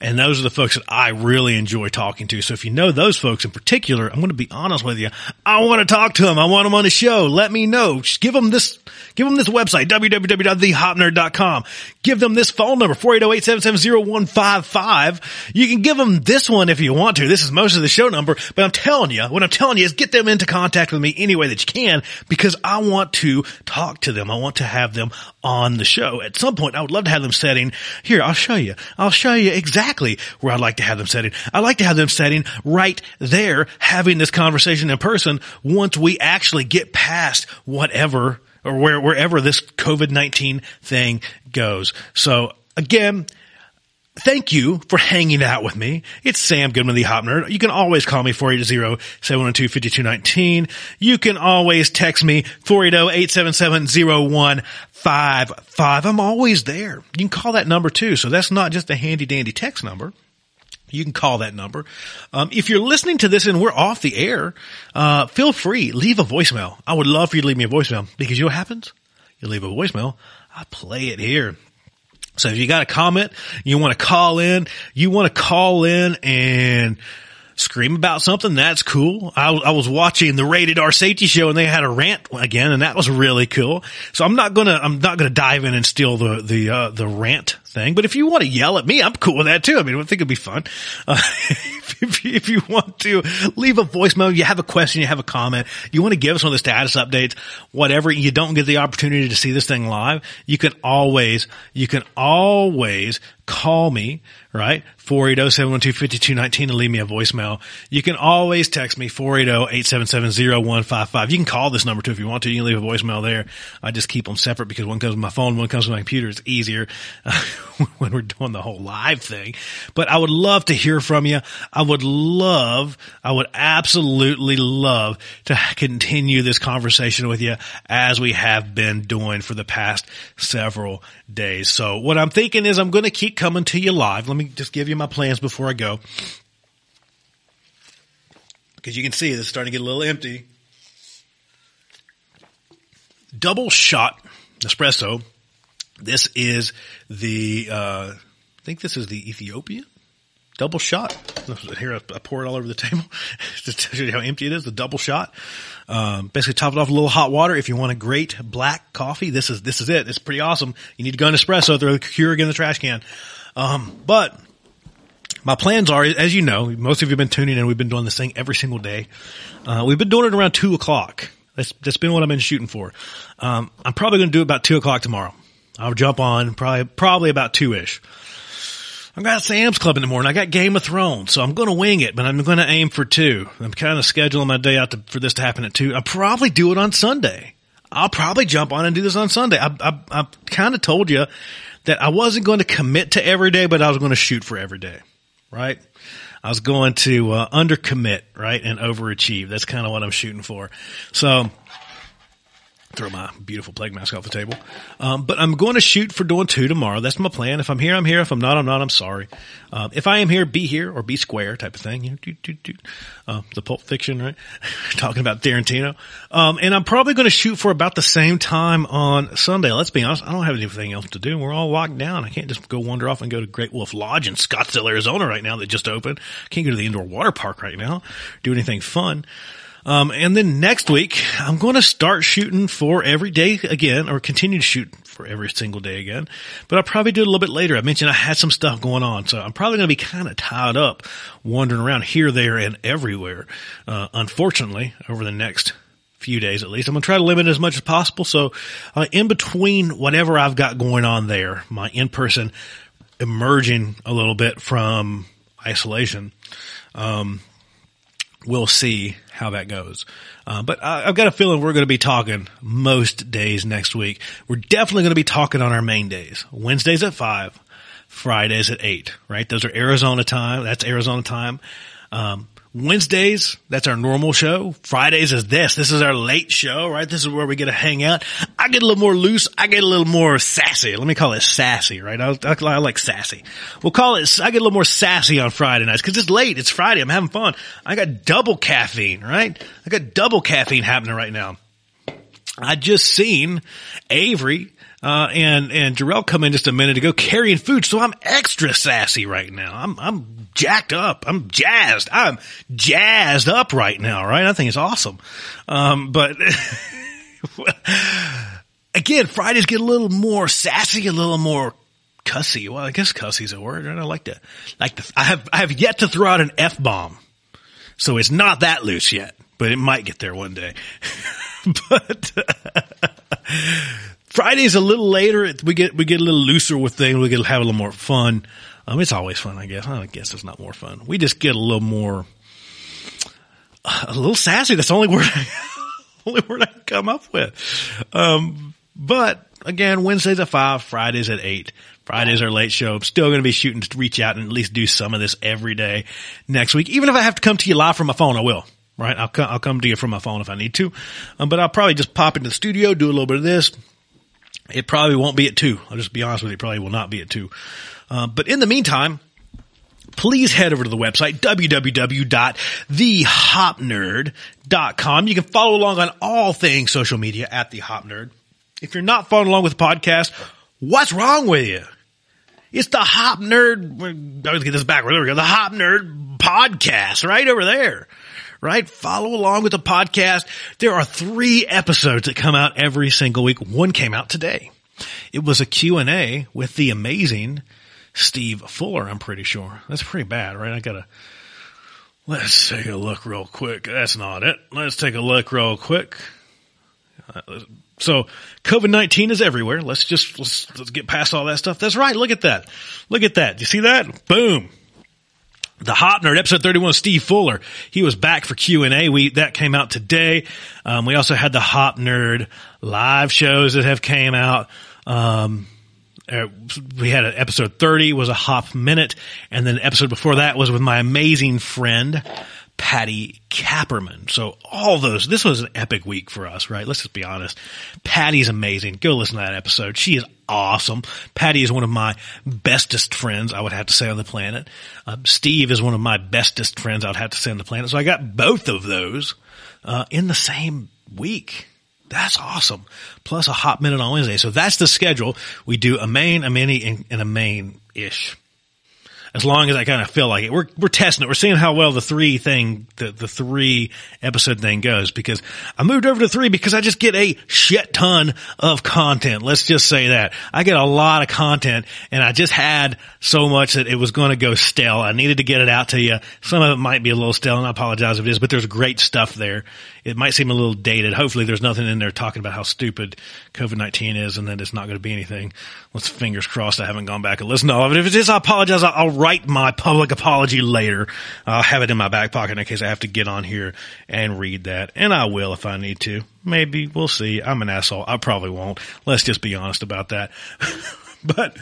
And those are the folks that I really enjoy talking to. So if you know those folks in particular, I'm going to be honest with you. I want to talk to them. I want them on the show. Let me know. Just give them this, give them this website, www.thehopnerd.com. Give them this phone number, 480-877-0155. You can give them this one if you want to. This is most of the show number, but I'm telling you, what I'm telling you is get them into contact with me any way that you can because I want to talk to them. I want to have them on the show. At some point, I would love to have them setting here. I'll show you. I'll show you exactly where I'd like to have them sitting. I'd like to have them sitting right there, having this conversation in person once we actually get past whatever or where, wherever this COVID-19 thing goes. So again, thank you for hanging out with me. It's Sam Goodman, the Hop Nerd. You can always call me 480-712-5219. You can always text me 480-877-0155. I'm always there. You can call that number too. So that's not just a handy dandy text number. You can call that number. Um, if you're listening to this and we're off the air, uh, feel free, leave a voicemail. I would love for you to leave me a voicemail because you know what happens? You leave a voicemail, I play it here. So if you got a comment, you want to call in, you want to call in and scream about something, that's cool. I, I, was watching the Rated R Safety Show and they had a rant again, and that was really cool. So I'm not gonna I'm not gonna dive in and steal the the uh, the rant thing. But if you want to yell at me, I'm cool with that too. I mean, I think it'd be fun. Uh, if, if, you want to leave a voicemail, you have a question, you have a comment, you want to give us one of the status updates, whatever, you don't get the opportunity to see this thing live, you can always, you can always call me, right? 480-712-5219 and leave me a voicemail. You can always text me 480-877-0155. You can call this number too if you want to. You can leave a voicemail there. I just keep them separate because one comes to my phone, one comes to my computer. It's easier when we're doing the whole live thing. But I would love to hear from you. I would love, I would absolutely love to continue this conversation with you as we have been doing for the past several days. So what I'm thinking is I'm going to keep coming to you live. Let me just give you my plans before I go. Because you can see it's starting to get a little empty. Double shot espresso. This is the, uh, I think this is the Ethiopian double shot. Here, I pour it all over the table to tell you how empty it is. The double shot. Um, basically top it off a little hot water. If you want a great black coffee, this is, this is it. It's pretty awesome. You need to go Nespresso, throw the Keurig in the trash can. Um, but my plans are, as you know, most of you have been tuning in. We've been doing this thing every single day. Uh, we've been doing it around two o'clock. That's, that's been what I've been shooting for. Um, I'm probably going to do it about two o'clock tomorrow. I'll jump on probably, probably about two ish. I got Sam's Club in the morning. I got Game of Thrones, so I'm going to wing it, but I'm going to aim for two. I'm kind of scheduling my day out to, for this to happen at two. I'll probably do it on Sunday. I'll probably jump on and do this on Sunday. I, I, I kind of told you that I wasn't going to commit to every day, but I was going to shoot for every day, right? I was going to uh, undercommit, right, and overachieve. That's kind of what I'm shooting for. So throw my beautiful plague mask off the table. Um, but I'm going to shoot for doing two tomorrow. That's my plan. If I'm here, I'm here. If I'm not, I'm not. I'm sorry. Um, if I am here, be here or be square type of thing. You know, do, do, do. Uh, the Pulp Fiction, right? Talking about Tarantino. Um, and I'm probably going to shoot for about the same time on Sunday. Let's be honest. I don't have anything else to do. We're all locked down. I can't just go wander off and go to Great Wolf Lodge in Scottsdale, Arizona right now that just opened. Can't go to the indoor water park right now. Do anything fun. Um, and then next week, I'm going to start shooting for every day again, or continue to shoot for every single day again. But I'll probably do it a little bit later. I mentioned I had some stuff going on, so I'm probably going to be kind of tied up, wandering around here, there, and everywhere. Uh, unfortunately, over the next few days at least, I'm going to try to limit as much as possible. So, uh, in between whatever I've got going on there, my in person emerging a little bit from isolation. Um, we'll see how that goes. Uh, but I, have got a feeling we're going to be talking most days next week. We're definitely going to be talking on our main days. Wednesdays at five, Fridays at eight, right? Those are Arizona time. That's Arizona time. Um, Wednesdays, that's our normal show. Fridays is this. This is our late show, right? This is where we get to hang out. I get a little more loose. I get a little more sassy. Let me call it sassy, right? I, I, I like sassy. We'll call it, I get a little more sassy on Friday nights because it's late. It's Friday. I'm having fun. I got double caffeine, right? I got double caffeine happening right now. I just seen Avery uh, and, and Jarrell come in just a minute ago carrying food. So I'm extra sassy right now. I'm, I'm jacked up. I'm jazzed. I'm jazzed up right now, right? I think it's awesome. Um, but again, Fridays get a little more sassy, a little more cussy. Well, I guess cussy's a word. I like to, like to, I have, I have yet to throw out an F bomb. So it's not that loose yet, but it might get there one day. but, Friday's a little later. We get we get a little looser with things. We get to have a little more fun. Um, it's always fun, I guess. I guess it's not more fun. We just get a little more, a little sassy. That's the only word, only word I can come up with. Um, but again, Wednesdays at five, Fridays at eight. Fridays are late show. I'm still going to be shooting to reach out and at least do some of this every day next week. Even if I have to come to you live from my phone, I will. Right? I'll come, I'll come to you from my phone if I need to. Um, but I'll probably just pop into the studio, do a little bit of this, it probably won't be at two. I'll just be honest with you. It probably will not be at two. Uh, but in the meantime, please head over to the website, www.thehopnerd.com. You can follow along on all things social media at the Hop Nerd. If you're not following along with the podcast, what's wrong with you? It's the Hop Nerd. Let's get this back. There we go. The Hop Nerd podcast right over there. Right? Follow along with the podcast. There are three episodes that come out every single week. One came out today. It was a Q&A with the amazing Steve Fuller, I'm pretty sure. That's pretty bad, right? I gotta, let's take a look real quick. That's not it. Let's take a look real quick. So COVID-19 is everywhere. Let's just, let's, let's get past all that stuff. That's right. Look at that. Look at that. You see that? Boom. The Hop Nerd, episode 31, Steve Fuller. He was back for Q&A. We, that came out today. Um, we also had the Hop Nerd live shows that have came out. Um, uh, we had an episode 30 was a hop minute and then episode before that was with my amazing friend Patty Kapperman. So all those, this was an epic week for us, right? Let's just be honest. Patty's amazing. Go listen to that episode. She is awesome. Patty is one of my bestest friends, I would have to say on the planet. Uh, Steve is one of my bestest friends, I would have to say on the planet. So I got both of those, uh, in the same week. That's awesome. Plus a hop minute on Wednesday. So that's the schedule. We do a main, a mini, and, and a main ish as long as I kind of feel like it. We're we're testing it. We're seeing how well the three thing, the the three episode thing goes. Because I moved over to three because I just get a shit ton of content. Let's just say that I get a lot of content, and I just had so much that it was going to go stale. I needed to get it out to you. Some of it might be a little stale, and I apologize if it is, but there's great stuff there. It might seem a little dated. Hopefully, there's nothing in there talking about how stupid COVID nineteen is, and that it's not going to be anything. Let's fingers crossed. I haven't gone back and listened to all of it. If it is, I apologize. I'll write my public apology later. I'll have it in my back pocket in case I have to get on here and read that. And I will if I need to. Maybe. We'll see. I'm an asshole. I probably won't. Let's just be honest about that. but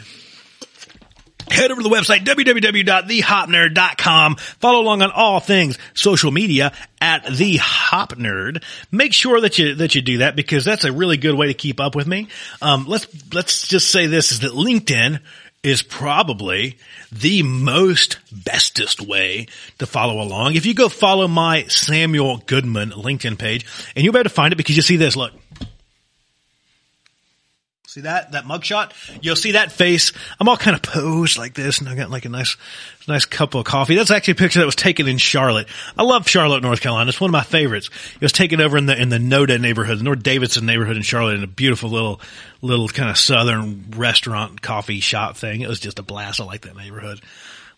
head over to the website www.thehopnerd.com follow along on all things social media at the hop nerd make sure that you that you do that because that's a really good way to keep up with me um, let's let's just say this is that linkedin is probably the most bestest way to follow along. If you go follow my Samuel Goodman LinkedIn page, and you'll be able to find it because you see this, look. See that, that mugshot? You'll see that face. I'm all kind of posed like this and I got like a nice, nice cup of coffee. That's actually a picture that was taken in Charlotte. I love Charlotte, North Carolina. It's one of my favorites. It was taken over in the, in the Noda neighborhood, the North Davidson neighborhood in Charlotte in a beautiful little, little kind of southern restaurant coffee shop thing. It was just a blast. I like that neighborhood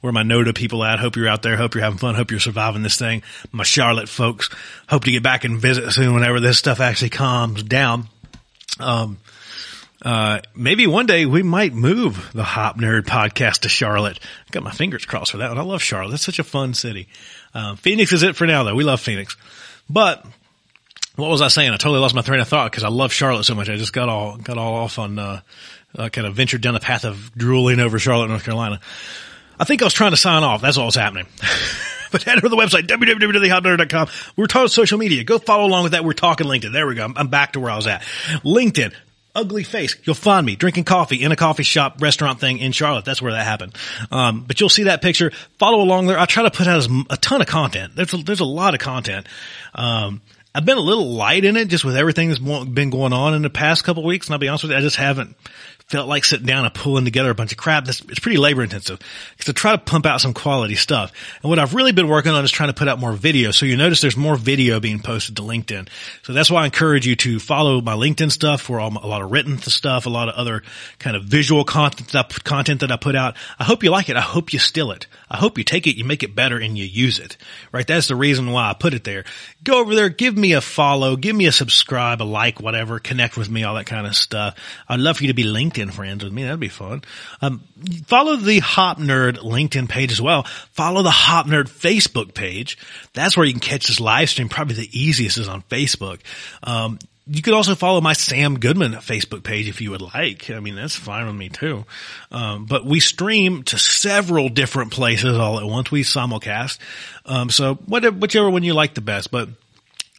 where my Noda people at. Hope you're out there. Hope you're having fun. Hope you're surviving this thing. My Charlotte folks hope to get back and visit soon whenever this stuff actually calms down. Um, uh, maybe one day we might move the Hop Nerd podcast to Charlotte. I got my fingers crossed for that one. I love Charlotte. That's such a fun city. Um, Phoenix is it for now though. We love Phoenix, but what was I saying? I totally lost my train of thought because I love Charlotte so much. I just got all, got all off on, uh, uh, kind of ventured down the path of drooling over Charlotte, North Carolina. I think I was trying to sign off. That's all was happening. but head over to the website, www.thehopnerd.com. We're talking social media. Go follow along with that. We're talking LinkedIn. There we go. I'm, I'm back to where I was at. LinkedIn, ugly face. You'll find me drinking coffee in a coffee shop restaurant thing in Charlotte. That's where that happened. Um, but you'll see that picture. Follow along there. I try to put out a ton of content. There's a, there's a lot of content. Um, I've been a little light in it just with everything that's been going on in the past couple weeks. And I'll be honest with you, I just haven't felt like sitting down and pulling together a bunch of crap. That's, it's pretty labor intensive to try to pump out some quality stuff. And what I've really been working on is trying to put out more video. So you notice there's more video being posted to LinkedIn. So that's why I encourage you to follow my LinkedIn stuff for a lot of written stuff, a lot of other kind of visual content that, I, content that I put out. I hope you like it. I hope you steal it. I hope you take it, you make it better and you use it, right? That's the reason why I put it there. Go over there, give me a follow, give me a subscribe, a like, whatever, connect with me, all that kind of stuff. I'd love for you to be LinkedIn friends with me. That'd be fun. Um, follow the Hop Nerd LinkedIn page as well. Follow the Hop Nerd Facebook page. That's where you can catch this live stream. Probably the easiest is on Facebook. Um, you could also follow my Sam Goodman Facebook page if you would like. I mean, that's fine with me too. Um, but we stream to several different places all at once. We simulcast. Um, so whatever, whichever one you like the best, but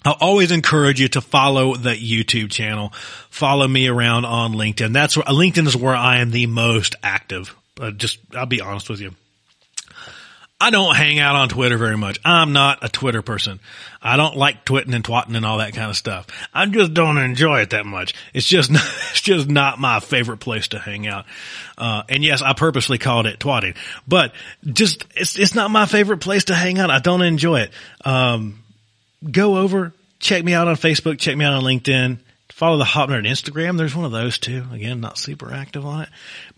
I'll always encourage you to follow the YouTube channel. Follow me around on LinkedIn. That's where LinkedIn is where I am the most active. Uh, just, I'll be honest with you. I don't hang out on Twitter very much. I'm not a Twitter person. I don't like twitting and twatting and all that kind of stuff. I just don't enjoy it that much. It's just, not, it's just not my favorite place to hang out. Uh, and yes, I purposely called it twatting, but just, it's, it's not my favorite place to hang out. I don't enjoy it. Um, go over, check me out on Facebook, check me out on LinkedIn, follow the Hop Nerd Instagram. There's one of those too. Again, not super active on it,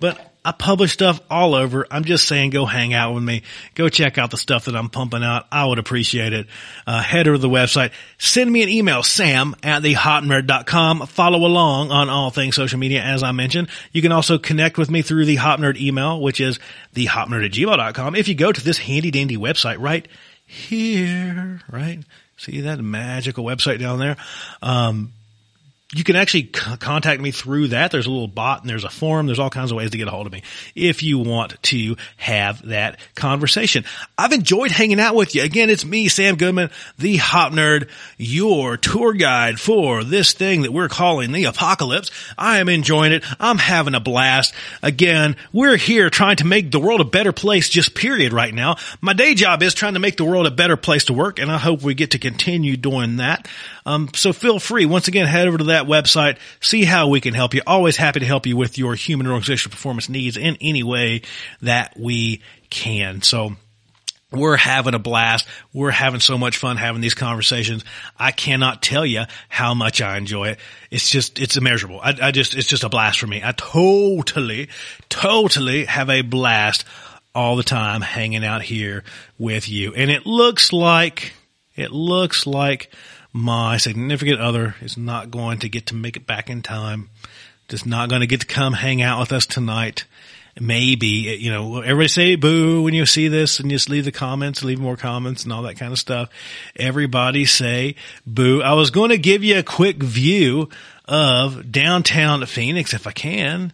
but I publish stuff all over. I'm just saying go hang out with me. Go check out the stuff that I'm pumping out. I would appreciate it. Uh, head over to the website. Send me an email, sam at thehopnerd.com. Follow along on all things social media, as I mentioned. You can also connect with me through the Hop Nerd email, which is thehopnerd at gmail.com. If you go to this handy dandy website right here, right? See that magical website down there? Um, you can actually c- contact me through that. There's a little bot and there's a form. There's all kinds of ways to get a hold of me if you want to have that conversation. I've enjoyed hanging out with you. Again, it's me, Sam Goodman, the Hop Nerd, your tour guide for this thing that we're calling the apocalypse. I am enjoying it. I'm having a blast. Again, we're here trying to make the world a better place, just period right now. My day job is trying to make the world a better place to work and I hope we get to continue doing that. Um, so feel free, once again, head over to that website, see how we can help you. Always happy to help you with your human and organizational performance needs in any way that we can. So, we're having a blast. We're having so much fun having these conversations. I cannot tell you how much I enjoy it. It's just, it's immeasurable. I, I, just, it's just a blast for me. I totally, totally have a blast all the time hanging out here with you. And it looks like, it looks like my significant other is not going to get to make it back in time. Just not going to get to come hang out with us tonight. Maybe, you know, everybody say boo when you see this and just leave the comments, leave more comments and all that kind of stuff. Everybody say boo. I was going to give you a quick view of downtown Phoenix if I can,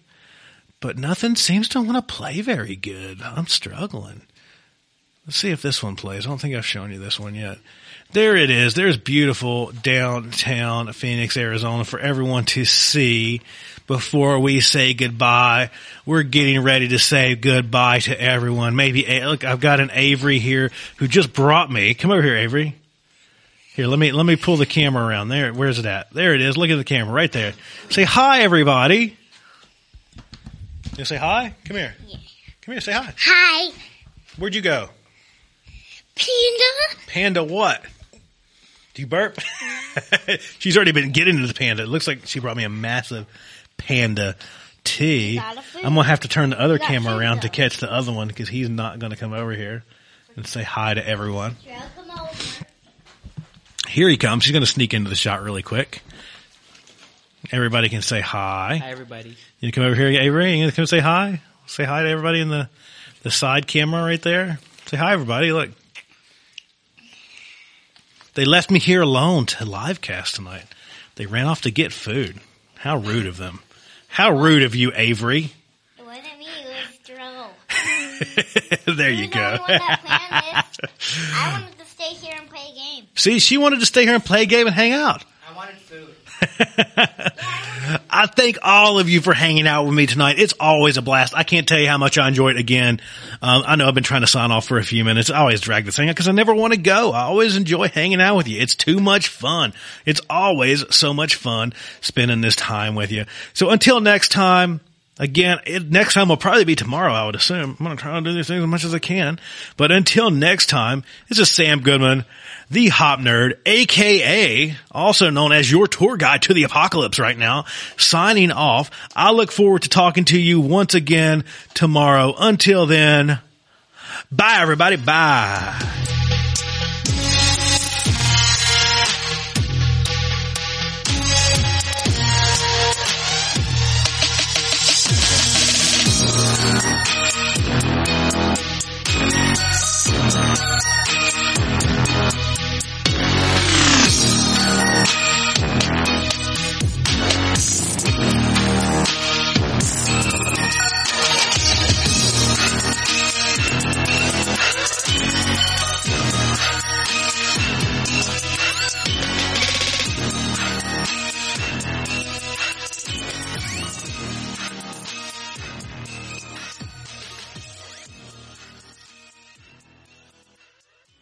but nothing seems to want to play very good. I'm struggling. Let's see if this one plays. I don't think I've shown you this one yet. There it is. There's beautiful downtown Phoenix, Arizona for everyone to see before we say goodbye. We're getting ready to say goodbye to everyone. Maybe, eh, look, I've got an Avery here who just brought me. Come over here, Avery. Here, let me, let me pull the camera around there. Where's it at? There it is. Look at the camera right there. Say hi, everybody. You say hi? Come here. Yeah. Come here, say hi. Hi, Where'd you go? Panda. Panda what? Do you burp? She's already been getting into the panda. It looks like she brought me a massive panda tea. Got a food. I'm gonna have to turn the other camera food, around to catch the other one because he's not gonna come over here and say hi to everyone. Here he comes. He's gonna sneak into the shot really quick. Everybody can say hi. Hi, everybody. You come over here, Avery. You gonna come say hi? Say hi to everybody in the the side camera right there. Say hi, everybody. Look, they left me here alone to live cast tonight. They ran off to get food. How rude of them. How rude of you, Avery. It wasn't me, it was Joe. there you You're the only go. one that planned this. I wanted to stay here and play a game. See, she wanted to stay here and play a game and hang out. I thank all of you for hanging out with me tonight. It's always a blast. I can't tell you how much I enjoy it again. Um, I know I've been trying to sign off for a few minutes. I always drag this thing out because I never want to go. I always enjoy hanging out with you. It's too much fun. It's always so much fun spending this time with you. So until next time, Again, it, next time will probably be tomorrow, I would assume. I'm going to try to do these things as much as I can. But until next time, this is Sam Goodman, the Hop Nerd, aka also known as your tour guide to the apocalypse right now, signing off. I look forward to talking to you once again tomorrow. Until then, bye everybody. Bye.